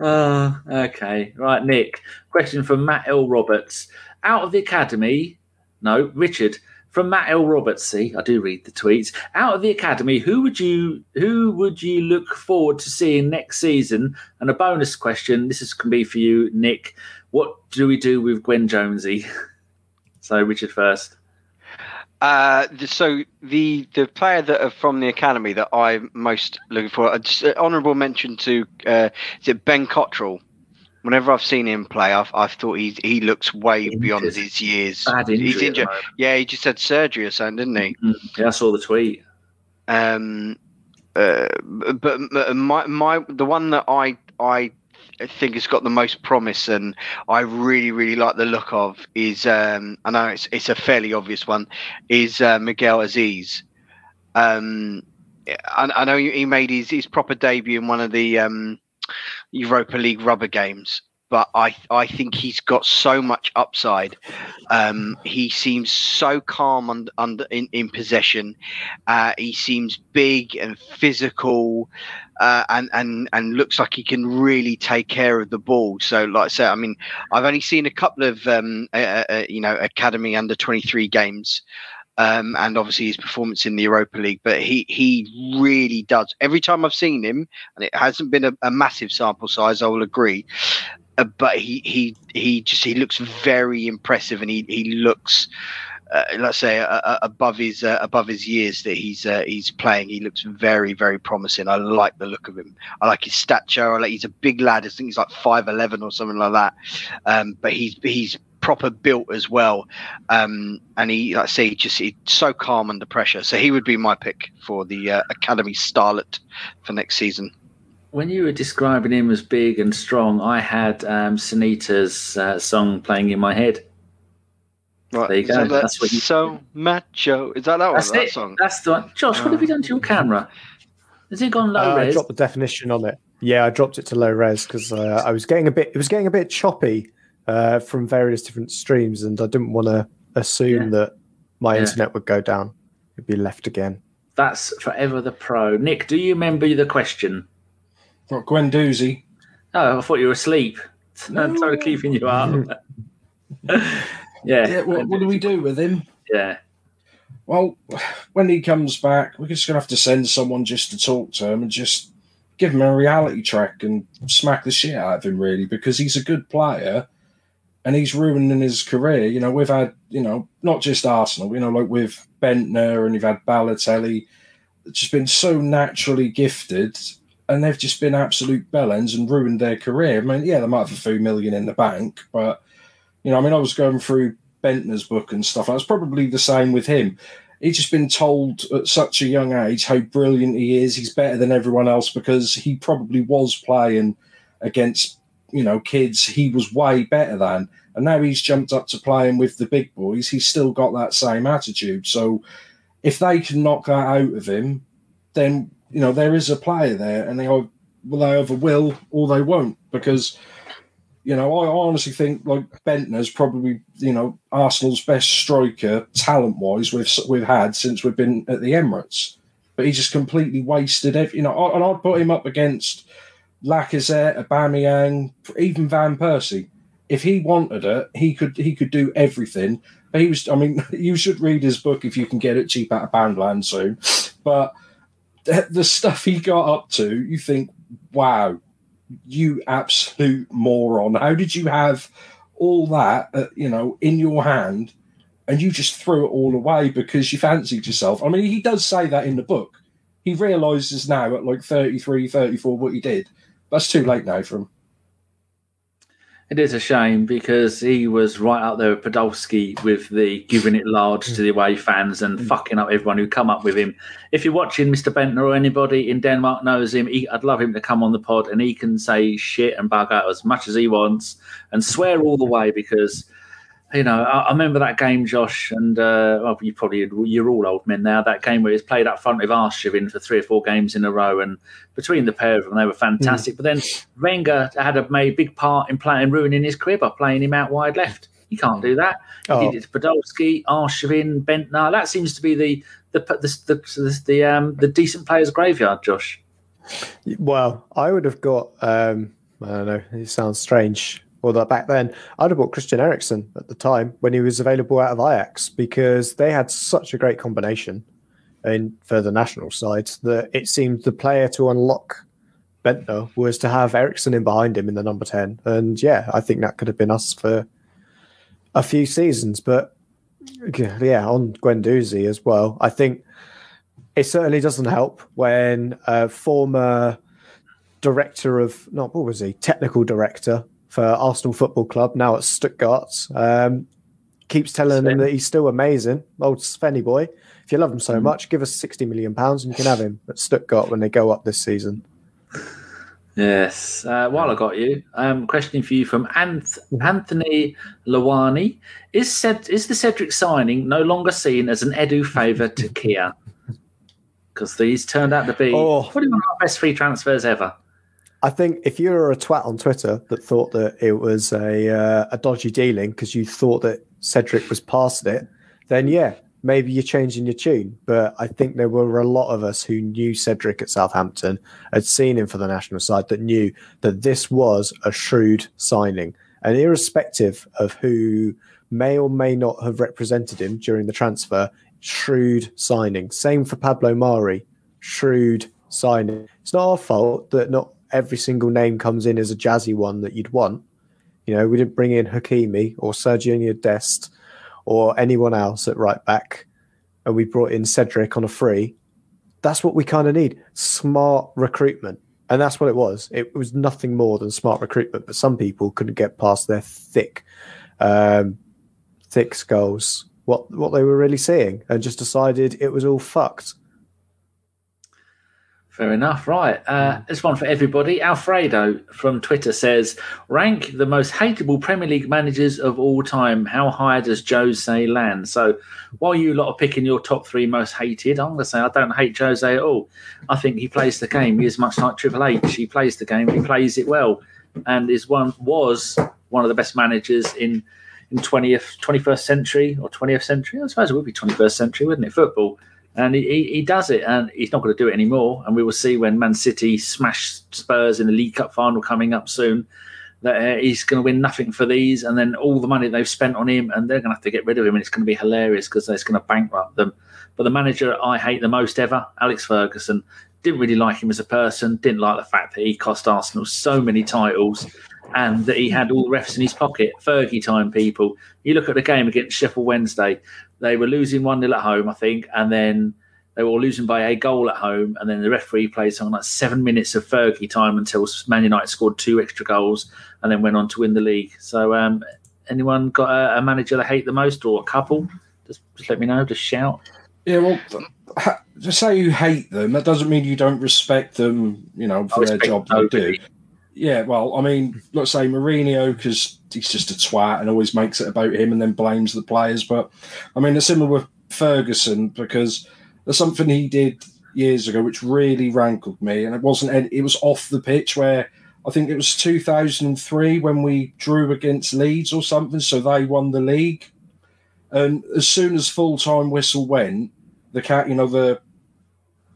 Uh, okay. Right, Nick. Question from Matt L. Roberts. Out of the academy, no, Richard. From Matt L. Roberts, see, I do read the tweets. Out of the academy, who would you who would you look forward to seeing next season? And a bonus question, this is can be for you, Nick. What do we do with Guendouzi? so Richard first. Uh, so the the player that are from the academy that I'm most looking for, just an honourable mention to uh, is it Ben Cottrell. Whenever I've seen him play, I've, I've thought he he looks way injured. beyond his years. Bad injury He's injured. Yeah, he just had surgery or something, didn't he? Mm-hmm. Yeah, I saw the tweet. Um, uh, but my my the one that I I I think has got the most promise and I really really like the look of is um, I know it's it's a fairly obvious one is uh, Miguel Azeez? Um, I, I, know he made his, his proper debut in one of the um, Europa League rubber games but I I think he's got so much upside. Um, he seems so calm under, under in, in possession. Uh, he seems big and physical, uh, and and and looks like he can really take care of the ball. So, like I said, I mean, I've only seen a couple of um, uh, you know academy under twenty three games. Um, and obviously his performance in the Europa League. But he he really does. Every time I've seen him, and it hasn't been a, a massive sample size, I will agree. Uh, but he he he just he looks very impressive, and he he looks. Uh, let's say uh, uh above his uh, above his years that he's he's playing. He looks very very promising. I like the look of him. I like his stature. I like he's a big lad. I think he's like five eleven or something like that. Um, but he's he's proper built as well. Um, and he, like I say, just he's so calm under pressure. So he would be my pick for the uh, academy starlet for next season. When you were describing him as big and strong, I had um, Sinitta's uh, song playing in my head. Right, There you go. So That's that's what you- so macho. Is that that one? That's That it. song? That's the one. Josh, what have you done to your camera? Has it gone low Uh, I dropped the definition on it. Yeah, I dropped it to low res because uh, I was getting a bit. It was getting a bit choppy uh, from various different streams, and I didn't want to assume Yeah. that my Yeah. internet would go down. It'd be left again. That's forever the pro. Nick, do you remember the question? Got Guendouzi. Oh, I thought you were asleep. I'm sorry keeping you up. yeah. Yeah, what, what do we do with him? Yeah. Well, when he comes back, we're just going to have to send someone just to talk to him and just give him a reality track and smack the shit out of him, really, because he's a good player and he's ruining his career. You know, we've had, you know, not just Arsenal, you know, like with Bendtner and you've had Balotelli, just been so naturally gifted and they've just been absolute bellends and ruined their career. I mean, yeah, they might have a few million in the bank, but, you know, I mean, I was going through Bendtner's book and stuff. It's probably the same with him. He's just been told at such a young age how brilliant he is. He's better than everyone else because he probably was playing against, you know, kids he was way better than. And now he's jumped up to playing with the big boys. He's still got that same attitude. So if they can knock that out of him, then, you know, there is a player there and they, are, well, they either will or they won't because you know, I honestly think like Bendtner's probably you know Arsenal's best striker talent wise we've we've had since we've been at the Emirates, but he just completely wasted every. You know, and I'd put him up against Lacazette, Aubameyang, even Van Persie. If he wanted it, he could he could do everything. But he was. I mean, you should read his book if you can get it cheap out of Poundland soon. But the, stuff he got up to, you think, wow, you absolute moron. How did you have all that, uh, you know, in your hand and you just threw it all away because you fancied yourself? I mean, he does say that in the book. He realizes now at like 33, 34 what he did. That's too late now for him. It is a shame because he was right up there with Podolski with the giving it large to the mm. away fans and mm. fucking up everyone who come up with him. If you're watching Mr. Bendtner or anybody in Denmark knows him, he, I'd love him to come on the pod and he can say shit and bug out as much as he wants and swear all the way because, you know, I, I remember that game, Josh, and uh, well, you probably you're all old men now. That game where he's played up front with Arshavin for three or four games in a row, and between the pair of them, they were fantastic. But then Wenger had a made big part in playing ruining his career by playing him out wide left. You can't do that. He Oh. did it to Podolski, Arshavin, Bendtner. That seems to be the the the the, the, the um the decent players graveyard, Josh. Well, I would have got. Um, I don't know. It sounds strange. Although back then, I'd have bought Christian Eriksen at the time when he was available out of Ajax because they had such a great combination in for the national side that it seemed the player to unlock Bendtner was to have Eriksen in behind him in the number ten. And yeah, I think that could have been us for a few seasons. But yeah, on Guendouzi as well. I think it certainly doesn't help when a former director of not what was he technical director for Arsenal Football Club now at Stuttgart um, keeps telling him that he's still amazing. Old Svenny boy, if you love him so much, give us sixty million pounds and you can have him at Stuttgart when they go up this season. Yes. Uh, while I got you, um, question for you from Anth- Anthony Lawani: Is Ced- is the Cedric signing no longer seen as an Edu favour to Kia? Because these turned out to be Oh. probably one of our best free transfers ever. I think if you were a twat on Twitter that thought that it was a uh, a dodgy dealing because you thought that Cedric was past it, then yeah, maybe you're changing your tune. But I think there were a lot of us who knew Cedric at Southampton, had seen him for the national side, that knew that this was a shrewd signing. And irrespective of who may or may not have represented him during the transfer, shrewd signing. Same for Pablo Mari, shrewd signing. It's not our fault that not every single name comes in as a jazzy one that you'd want. You know, we didn't bring in Hakimi or Sergio Dest or anyone else at right back, and we brought in Cedric on a free. That's what we kind of need smart recruitment. And that's what it was. It was nothing more than smart recruitment, but some people couldn't get past their thick um, thick skulls what what they were really seeing and just decided it was all fucked. Fair enough. Right. Uh, this one for everybody. Alfredo from Twitter says, rank the most hateable Premier League managers of all time. How high does Jose land? So while you lot are picking your top three most hated, I'm going to say I don't hate Jose at all. I think he plays the game. He is much like Triple H. He plays the game. He plays it well, and is one was one of the best managers in in 20th 21st century or 20th century. I suppose it would be 21st century, wouldn't it? Football and he, he does it, and he's not going to do it anymore. And we will see when Man City smash Spurs in the League Cup final coming up soon that uh, he's going to win nothing for these, and then all the money they've spent on him, and they're going to have to get rid of him, and it's going to be hilarious because it's going to bankrupt them. But the manager I hate the most ever, Alex Ferguson, didn't really like him as a person, didn't like the fact that he cost Arsenal so many titles and that he had all the refs in his pocket. Fergie time, people. You look at the game against Sheffield Wednesday, they were losing 1 0 at home, I think, and then they were losing by a goal at home, and then the referee played something like seven minutes of Fergie time until Man United scored two extra goals and then went on to win the league. So, um, anyone got a, a, manager they hate the most or a couple? Just, just let me know. Just shout. Yeah, well, to say you hate them, that doesn't mean you don't respect them. You know, for their job they do. Yeah, well, I mean, let's say Mourinho because he's just a twat and always makes it about him and then blames the players. But I mean, it's similar with Ferguson because there's something he did years ago which really rankled me, and it wasn't. It was off the pitch where I think it was 2003 when we drew against Leeds or something, so they won the league. And as soon as full time whistle went, the cat, you know, the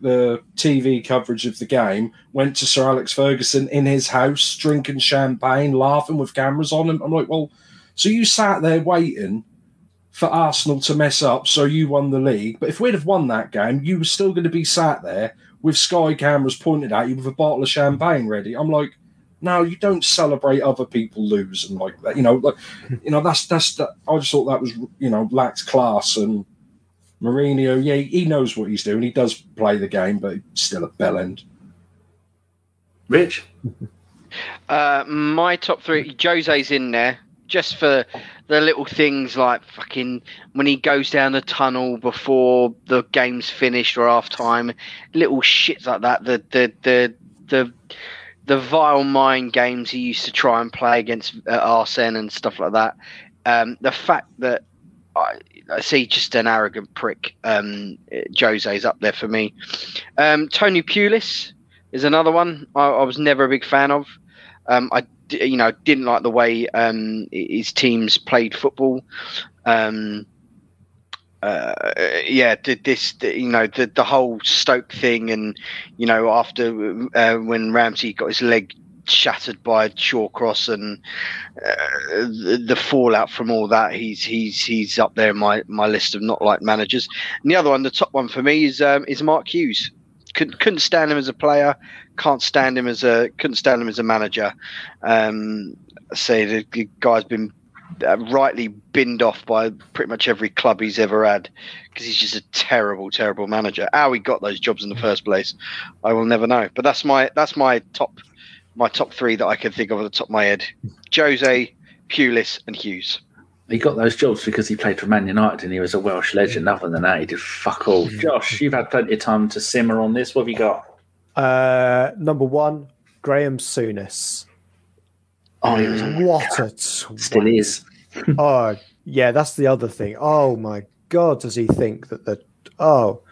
the TV coverage of the game went to Sir Alex Ferguson in his house, drinking champagne, laughing with cameras on him. I'm like, well, so you sat there waiting for Arsenal to mess up, so you won the league. But if we'd have won that game, you were still going to be sat there with Sky cameras pointed at you with a bottle of champagne ready. I'm like, no, you don't celebrate other people losing like that. You know, like, you know, that's that's. That, I just thought that was, you know, lacked class and Mourinho, yeah, he knows what he's doing. He does play the game, but still a bell end. Rich? Uh, my top three, Jose's in there just for the little things like fucking when he goes down the tunnel before the game's finished or half time, little shits like that. The the the the the vile mind games he used to try and play against uh, Arsene and stuff like that. Um, the fact that I, I see just an arrogant prick. Um, Jose's up there for me. Um, Tony Pulis is another one I, I, was never a big fan of. Um, I you know didn't like the way um, his teams played football. Um, uh, yeah, this you know the the whole Stoke thing, and you know after uh, when Ramsey got his leg shattered by Shawcross and uh, the, the, fallout from all that. He's he's he's up there in my, my list of not like managers. And the other one, the top one for me is um, is Mark Hughes. Couldn't couldn't stand him as a player. Can't stand him as a couldn't stand him as a manager. Um, say the, guy's been uh, rightly binned off by pretty much every club he's ever had because he's just a terrible, terrible manager. How he got those jobs in the first place, I will never know. But that's my that's my top my top three that I can think of at the top of my head: Jose, Pulis, and Hughes. He got those jobs because he played for Man United and he was a Welsh legend. Other than that, he did fuck all. Hmm. Josh, you've had plenty of time to simmer on this. What have you got? Uh, number one, Graham Souness. Oh, he was a what a twat. still is. oh yeah, that's the other thing. Oh my god, does he think that the oh.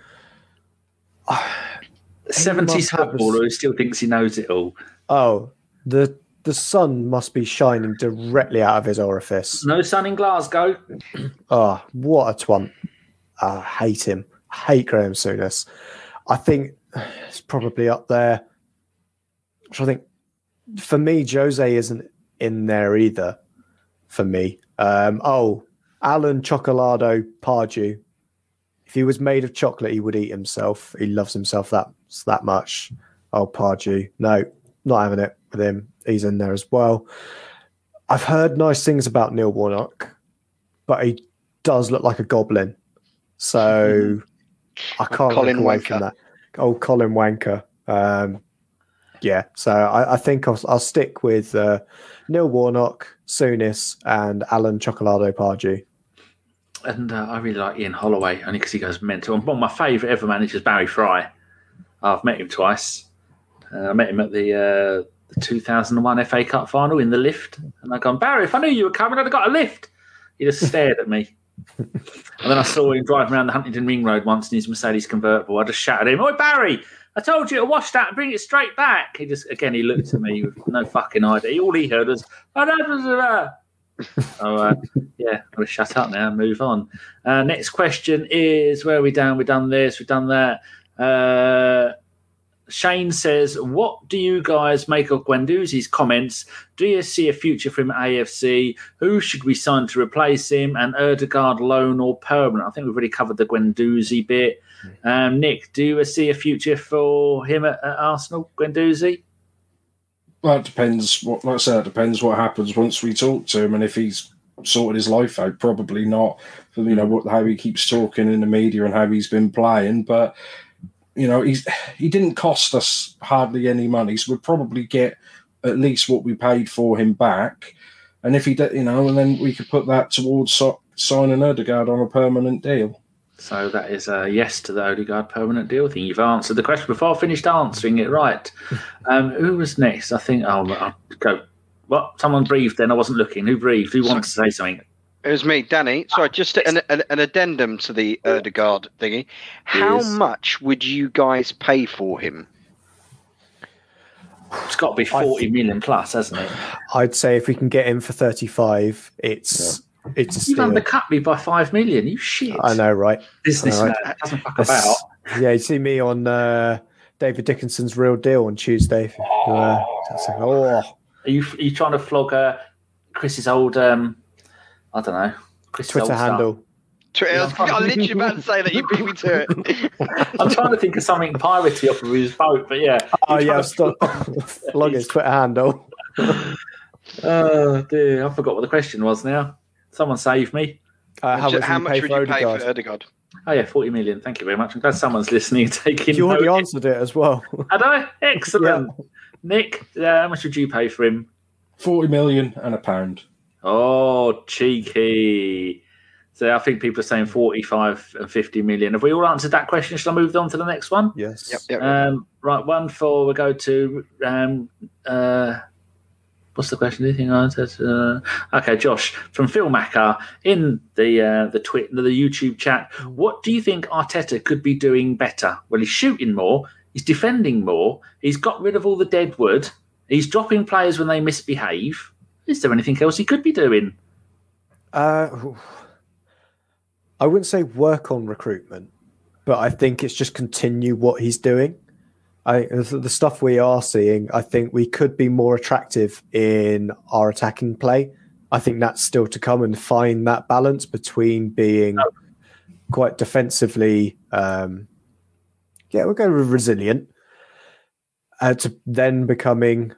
70s footballer who still thinks he knows it all. Oh, the the sun must be shining directly out of his orifice. No sun in Glasgow. oh, what a twant! I hate him. I hate Graham Souness. I think it's probably up there. I think for me, Jose isn't in there either. For me, um, oh, Alan Chocolado Pardew. If he was made of chocolate, he would eat himself. He loves himself that that much. Oh, Pardew. No, not having it with him. He's in there as well. I've heard nice things about Neil Warnock, but he does look like a goblin. So I can't Colin look away Wanker. from that. Oh, Colin Wanker. Um, yeah, so I, I think I'll, I'll, stick with uh, Neil Warnock, Souness, and Alan Chocolado Pardew. And uh, I really like Ian Holloway only because he goes mental. And one of my favourite ever managers, Barry Fry. I've met him twice. Uh, I met him at the, uh, the 2001 FA Cup final in the lift. And I gone, Barry, if I knew you were coming, I'd have got a lift. He just stared at me. and then I saw him driving around the Huntingdon Ring Road once in his Mercedes convertible. I just shouted at him, Oi, Barry, I told you to wash that and bring it straight back. He just, again, he looked at me with no fucking idea. All he heard was, oh, so, uh, yeah, I'm going to shut up now and move on. Uh, next question is where are we down? We've done this, we've done that. Uh, Shane says, What do you guys make of Guendouzi's comments? Do you see a future for him at AFC? Who should we sign to replace him? And Odegaard loan or permanent? I think we've already covered the Guendouzi bit. Um, Nick, do you see a future for him at, at Arsenal, Guendouzi? Well, it depends. What, like I said, it depends what happens once we talk to him, and if he's sorted his life out. Probably not. For, you know what, how he keeps talking in the media and how he's been playing, but you know he's he didn't cost us hardly any money, so we'd probably get at least what we paid for him back. And if he, did, you know, and then we could put that towards so, signing Odegaard on a permanent deal. So that is a yes to the Odegaard permanent deal thing. You've answered the question before I finished answering it right. Um, who was next? I think oh, I'll go. What? Someone breathed. Then I wasn't looking. Who breathed? Who wanted to say something? It was me, Danny. Sorry, just an, an, an addendum to the Odegaard thingy. How much would you guys pay for him? It's got to be forty million plus, hasn't it? I'd say if we can get him for 35, it's it's a You've steal. undercut me by five million. You shit. I know, right? Businessman I know, doesn't fuck That's- about. Yeah, you see me on uh, David Dickinson's Real Deal on Tuesday. Uh, like, oh, Are you are you trying to flog uh, Chris's old um, I don't know, Chris's Twitter old stuff? handle. I was, I was literally about to say that you beat me to it. I'm trying to think of something piratey off of his boat, but yeah. Oh, You're yeah, trying I've stopped log his Twitter handle. Oh dear, I forgot what the question was now. Someone save me. Uh, how, much, How would much you would pay you for pay for Odegaard? Oh yeah, forty million. Thank you very much. I'm glad someone's listening and taking. You already note. answered it as well. Had I? Excellent. Nick, uh, how much would you pay for him? Forty million and a pound. Oh, cheeky. So I think people are saying 45 and 50 million. Have we all answered that question? Should I move on to the next one? yes. Yep, yep. Um, right, one for we go to um, uh, what's the question? Anything I answered? Uh, okay, Josh from Phil Macker in the uh, the twit the YouTube chat. What do you think Arteta could be doing better? Well, he's shooting more, he's defending more, he's got rid of all the dead wood, he's dropping players when they misbehave. Is there anything else he could be doing? Uh, I wouldn't say work on recruitment, but I think it's just continue what he's doing. I the stuff we are seeing, I think we could be more attractive in our attacking play. I think that's still to come and find that balance between being quite defensively, um, yeah, we'll go with resilient, uh, to then becoming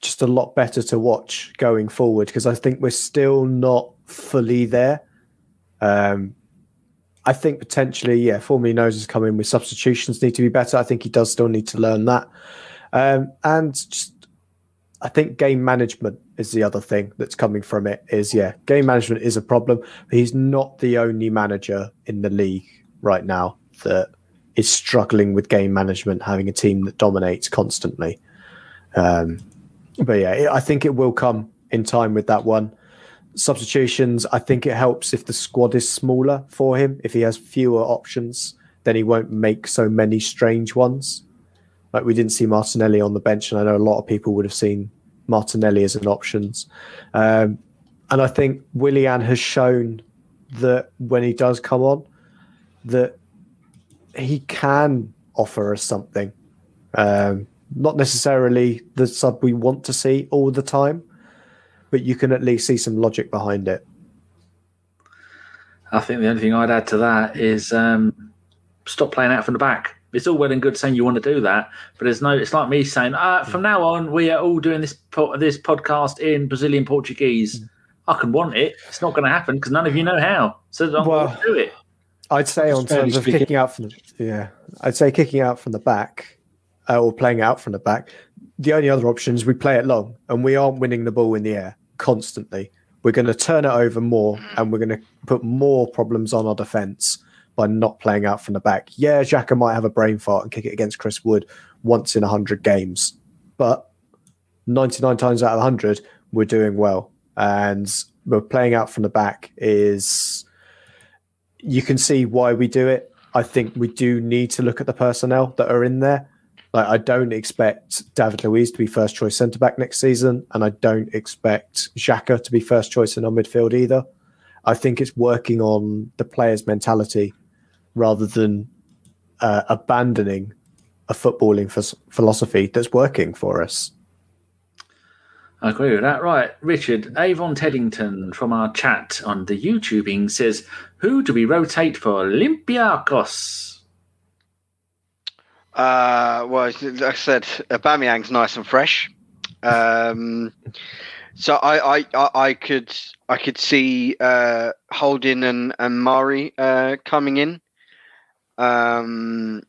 just a lot better to watch going forward because I think we're still not fully there. Um, I think potentially, yeah, Formula knows is coming with substitutions need to be better. I think he does still need to learn that. Um, and just, I think game management is the other thing that's coming from it. Is yeah, game management is a problem. He's not the only manager in the league right now that is struggling with game management, having a team that dominates constantly. Um, but yeah, I think it will come in time with that one. Substitutions, I think it helps if the squad is smaller for him. If he has fewer options, then he won't make so many strange ones. Like we didn't see Martinelli on the bench, and I know a lot of people would have seen Martinelli as an options. Um, and I think Willian has shown that when he does come on, that he can offer us something. Um, not necessarily the sub we want to see all the time, but you can at least see some logic behind it. I think the only thing I'd add to that is um, stop playing out from the back. It's all well and good saying you want to do that, but there's no. It's like me saying, uh, from now on, we are all doing this po- this podcast in Brazilian Portuguese. I can want it. It's not going to happen because none of you know how. So I'm Well- going to do it. I'd say on terms of kicking out from the yeah, I'd say kicking out from the back uh, or playing out from the back. the only other option is we play it long, and we aren't winning the ball in the air constantly. We're going to turn it over more, and we're going to put more problems on our defence by not playing out from the back. Yeah, Xhaka might have a brain fart and kick it against Chris Wood once in 100 games, but 99 times out of 100, we're doing well. And we're playing out from the back is you can see why we do it. I think we do need to look at the personnel that are in there. Like I don't expect David Luiz to be first choice centre back next season, and I don't expect Xhaka to be first choice in our midfield either. I think it's working on the player's mentality rather than uh, abandoning a footballing f- philosophy that's working for us. I agree with that. Right, Richard Avon Teddington from our chat on the YouTubing says, "Who do we rotate for Olympiacos?" Uh, well, like I said, Aubameyang's nice and fresh. Um, so I, I, I, could, I could see uh, Holding and and Mari uh, coming in, um,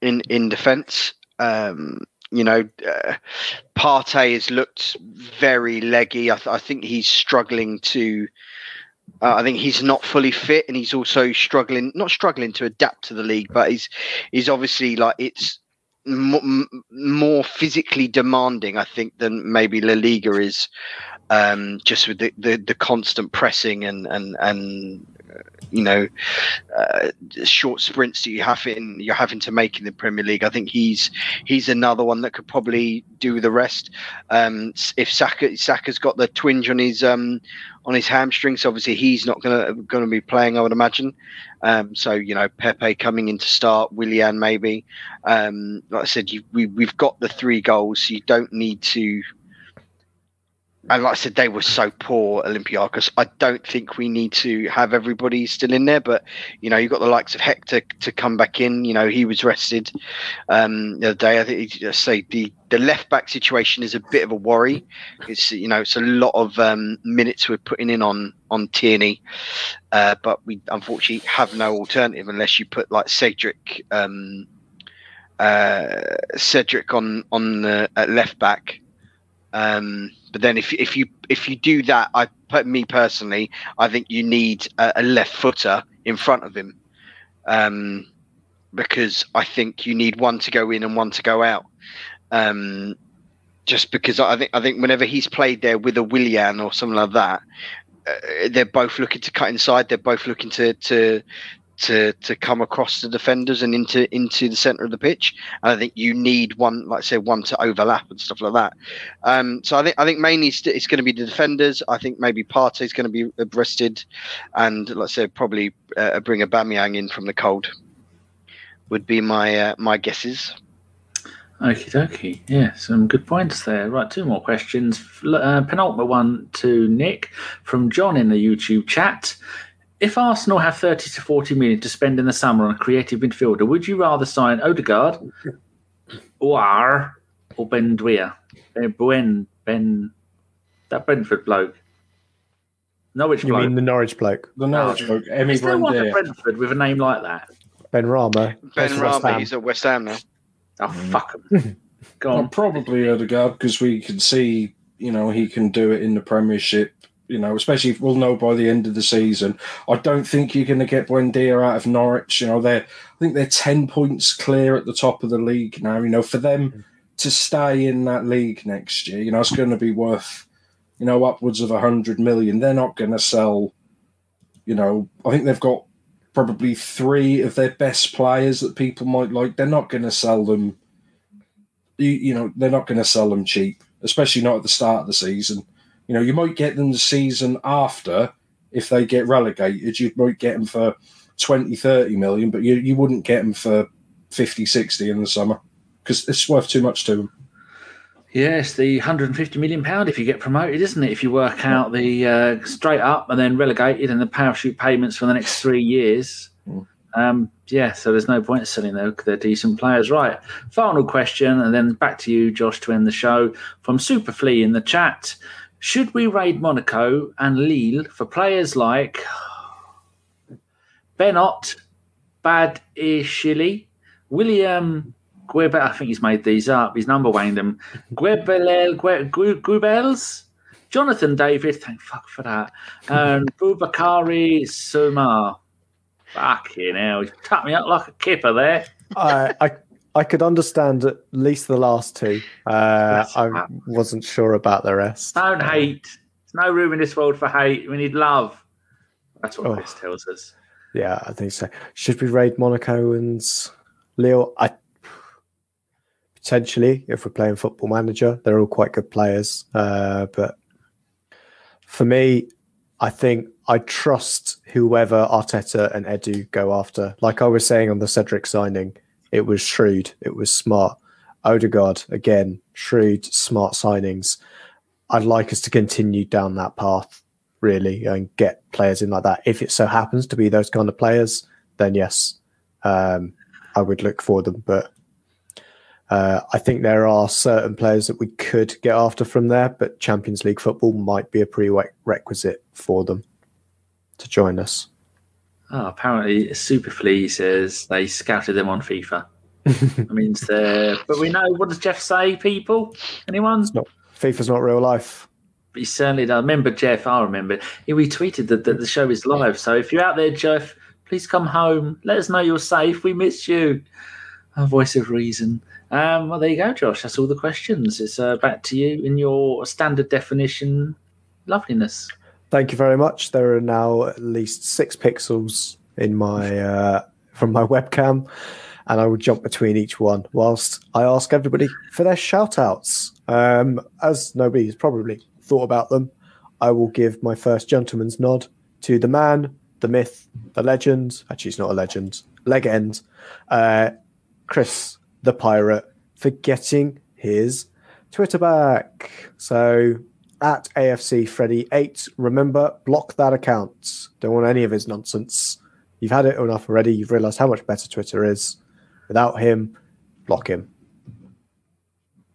in in defence. Um, you know, uh, Partey has looked very leggy. I, th- I think he's struggling to. Uh, I think he's not fully fit, and he's also struggling, not struggling to adapt to the league, but he's he's obviously like it's m- more physically demanding, I think, than maybe La Liga is. Um, just with the, the, the constant pressing and and and you know uh, short sprints that you have in you're having to make in the Premier League. I think he's he's another one that could probably do the rest. Um, if Saka Saka's got the twinge on his um, on his hamstrings, obviously he's not gonna gonna be playing. I would imagine. Um, so you know Pepe coming in to start, Willian maybe. Um, like I said, you, we we've got the three goals, so you don't need to and like I said, they were so poor, Olympiacos. I don't think we need to have everybody still in there, but you know, you've got the likes of Hector to come back in. You know, he was rested um, the other day. I think I say the the left back situation is a bit of a worry. It's you know, it's a lot of um, minutes we're putting in on on Tierney, uh, but we unfortunately have no alternative unless you put like Cedric. Um, uh, Cedric on on the at left back, um, but then if if you if you do that, I put me personally, I think you need a, a left footer in front of him, um, because I think you need one to go in and one to go out. Um, just because I think I think whenever he's played there with a Willian or something like that, uh, they're both looking to cut inside. They're both looking to to to to come across the defenders and into into the center of the pitch. And I think you need one, like I say, one to overlap and stuff like that. Um, so I think I think mainly it's, it's going to be the defenders. I think maybe Partey is going to be rested, and let's say probably uh, bring Aubameyang in from the cold. Would be my uh, my guesses. Okie dokie. Yeah, some good points there. Right, two more questions. Uh, penultimate one to Nick from John in the YouTube chat. If Arsenal have 30 to 40 million to spend in the summer on a creative midfielder, would you rather sign Odegaard or, or Ben Dwyer? Eh, ben, Ben, Ben, that Brentford bloke. Norwich You bloke. You mean the Norwich bloke, The Norwich bloke, Emmy Is there one at Brentford with a name like that? Benrahma? Ben for Rama, he's at West Ham now. Oh, mm. fuck 'em. Go Well, on. probably Odegaard because we can see, you know, he can do it in the Premiership. You know, especially if we'll know by the end of the season. I don't think you're going to get Buendia out of Norwich. You know, they're I think they're ten points clear at the top of the league now. You know, for them mm. to stay in that league next year, you know, it's going to be worth, you know, upwards of a hundred million. They're not going to sell. You know, I think they've got probably three of their best players that people might like. They're not going to sell them you, you know they're not going to sell them cheap, especially not at the start of the season. You know, you might get them the season after if they get relegated. You might get them for 20, 30 million, but you, you wouldn't get them for 50, 60 in the summer because it's worth too much to them. Yes, the 150 million pound if you get promoted, isn't it? If you work out the uh, straight up and then relegated and the parachute payments for the next three years. Mm. Um, yeah, so there's no point selling them. They're decent players, right? Final question, and then back to you, Josh, to end the show from Superflea in the chat. Should we raid Monaco and Lille for players like Benot, Bad Ishili, William Guebel, I think he's made these up. He's number weighing them. Guebel, Guebels, Jonathan David, thank fuck for that, and Bubakari Suma. Fucking hell, he's tapped me up like a kipper there. I, I I could understand at least the last two. Uh, I wasn't sure about the rest. Don't hate. There's no room in this world for hate. We need love. That's what Oh. Chris tells us. Yeah, I think so. Should we raid Monaco and Lille? I potentially, if we're playing Football Manager, they're all quite good players. Uh, but for me, I think I trust whoever Arteta and Edu go after. Like I was saying on the Cedric signing, it was shrewd, it was smart. Odegaard again, shrewd, smart signings. I'd like us to continue down that path, really, and get players in like that. If it so happens to be those kind of players, then yes, um, I would look for them. But uh, I think there are certain players that we could get after from there, but Champions League football might be a prerequisite for them to join us. Oh, apparently, Superflea says they scouted them on FIFA. Means they're. But we know, what does Jeff say, people? Anyone? not FIFA's not real life. But He certainly does. Remember Jeff? I remember. He retweeted that, that the show is live. So if you're out there, Jeff, please come home. Let us know you're safe. We miss you. A voice of reason. Um, well, there you go, Josh. That's all the questions. It's uh, back to you in your standard definition loveliness. Thank you very much. There are now at least six pixels in my uh, from my webcam, and I will jump between each one whilst I ask everybody for their shout outs. Um, as nobody has probably thought about them, I will give my first gentleman's nod to the man, the myth, the legend. Actually, it's not a legend, legend. Uh, Chris the pirate for getting his Twitter back. So at AFC Freddy eight, remember block that account. Don't want any of his nonsense. You've had it enough already. You've realised how much better Twitter is. Without him, block him.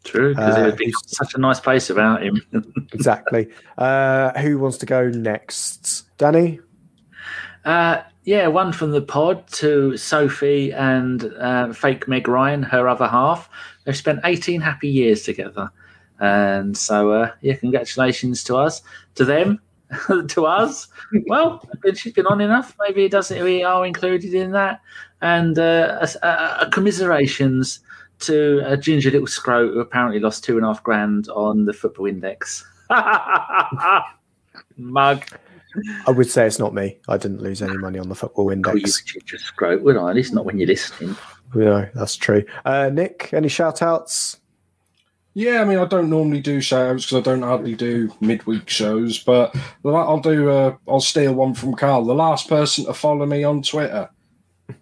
True, because Uh, it would be such a nice place without him. Exactly. uh, who wants to go next? Danny. Uh, yeah, one from the pod to Sophie and uh, fake Meg Ryan, her other half. They've spent 18 happy years together. And so, uh, yeah, congratulations to us, to them, to us. Well, she's been on enough. Maybe it doesn't. We are included in that. And uh, a, a, commiserations to a ginger little scrote who apparently lost two and a half grand on the football index. Mug. I would say it's not me. I didn't lose any money on the football Oh, you index. ginger scrote, would I? At least not when you're listening. No, that's true. Uh, Nick, any shout outs? Yeah, I mean, I don't normally do shout outs because I don't hardly do midweek shows, but I'll do. Uh, I'll steal one from Carl. The last person to follow me on Twitter,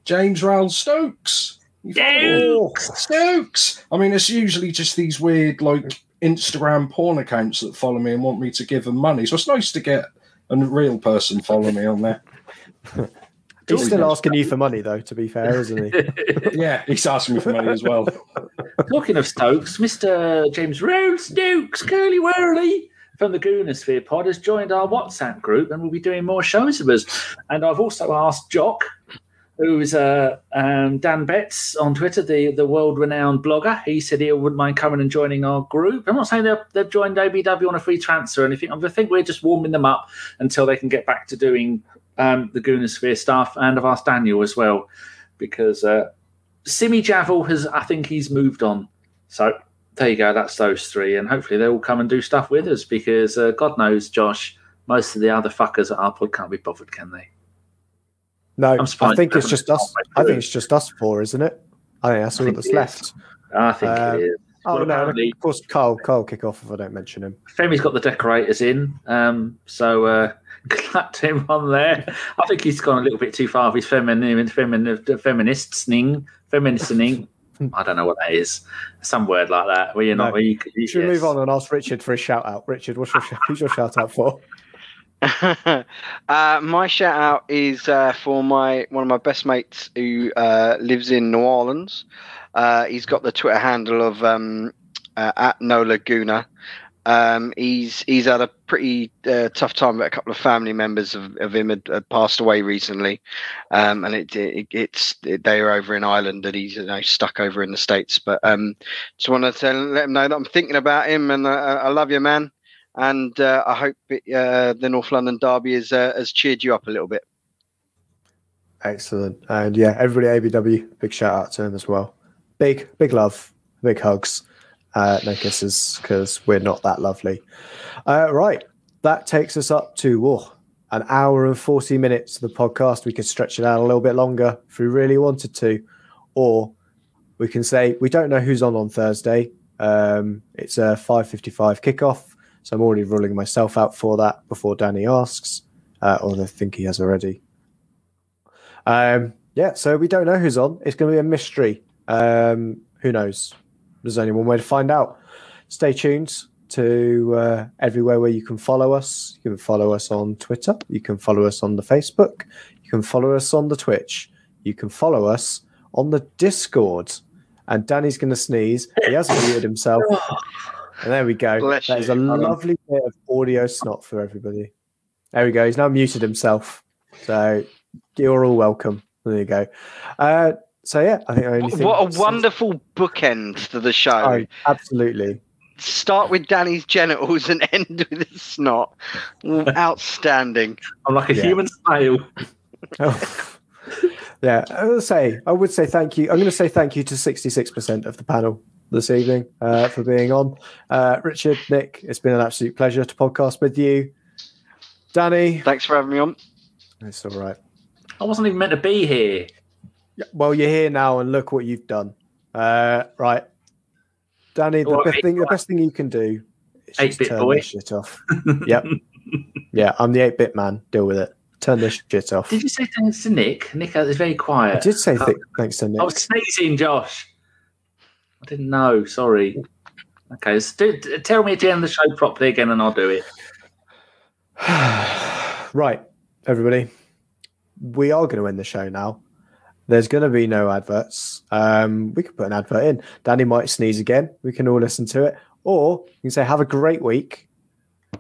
James Rawl Stokes. Follow me? Stokes. I mean, it's usually just these weird like Instagram porn accounts that follow me and want me to give them money. So it's nice to get a real person follow me on there. He's still asking you for money, though, to be fair, isn't he? Yeah, he's asking me for money as well. Talking of Stokes, Mr. James Rowe Stokes, Curly Whirly from the Goonosphere pod has joined our WhatsApp group and will be doing more shows with us. And I've also asked Jock, who's uh, um, Dan Betts on Twitter, the, the world renowned blogger. He said he wouldn't mind coming and joining our group. I'm not saying they've, they've joined ABW on a free transfer or anything. I think we're just warming them up until they can get back to doing um, the Goonosphere stuff. And I've asked Daniel as well because. Uh, Simi Javel has, I think he's moved on. So there you go. That's those three, and hopefully they will come and do stuff with us because uh, God knows, Josh, most of the other fuckers at our pod can't be bothered, can they? No, I'm I think it's just us. I think it's just us four, isn't it? I think that's I all that's left. I think Um, it is. Oh Well, no! Of course, Carl. Carl kick off if I don't mention him. Femi's got the decorators in, um, so uh, clapped him on there. I think he's gone a little bit too far with his feminine, feminine, feministing, feministing. I don't know what that is. Some word like that. Where you're not. No. Where you, Should we move on and ask Richard for a shout out? Richard, what's your who's your shout out for? uh, my shout out is uh, for my one of my best mates who uh, lives in New Orleans. Uh, he's got the Twitter handle of um, uh, at No Laguna, Um, he's he's had a pretty uh, tough time. A couple of family members of, of him had, had passed away recently, um, and it, it it's it, they are over in Ireland, and he's you know, stuck over in the states. But um, just want to let him know that I'm thinking about him, and I love you, man. And uh, I hope it, uh, the North London Derby has uh, has cheered you up a little bit. Excellent. And yeah, everybody ABW, big shout out to him as well. Big, big love, big hugs. Uh, no kisses because we're not that lovely. Uh, right. That takes us up to oh, an hour and 40 minutes of the podcast. We could stretch it out a little bit longer if we really wanted to. Or we can say we don't know who's on on Thursday. Um, it's a 5.55 kickoff. So I'm already ruling myself out for that before Danny asks. Uh, or I think he has already. Um, yeah, so we don't know who's on. It's going to be a mystery. Um, who knows? There's only one way to find out. Stay tuned to uh, everywhere where you can follow us. You can follow us on Twitter. You can follow us on the Facebook. You can follow us on the Twitch. You can follow us on the Discord. And Danny's going to sneeze. He hasn't muted himself. And there we go. Bless that is you. a lovely bit of audio snot for everybody. There we go. He's now muted himself. So you're all welcome. There you go. Uh, so yeah, I think I only think What a wonderful bookend to the show. Oh, absolutely. Start with Danny's genitals and end with his snot. Outstanding. I'm like a Yeah. human snail. Oh. yeah, I would say I would say thank you. I'm going to say thank you to 66% of the panel this evening uh, for being on. Uh, Richard, Nick, it's been an absolute pleasure to podcast with you. Danny, Thanks for having me on. it's all right. I wasn't even meant to be here. Well, you're here now, and look what you've done. Uh, right, Danny, the All best right. thing, the best thing you can do is just 8-bit turn boy. this shit off. yep, yeah, I'm the eight bit man. Deal with it. Turn this shit off. Did you say thanks to Nick? Nick is very quiet. I did say th- thanks to Nick. I was sneezing, Josh. I didn't know. Sorry. Okay, so do, d- tell me at the end of the show properly again, and I'll do it. right, everybody. We are going to end the show now. There's going to be no adverts. Um, we could put an advert in. Danny might sneeze again. We can all listen to it. Or you can say, have a great week.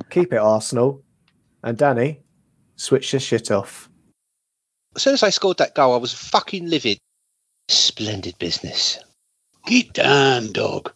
Keep it Arsenal. And Danny, switch this shit off. As soon as I scored that goal, I was fucking livid. Splendid business. Get down, dog.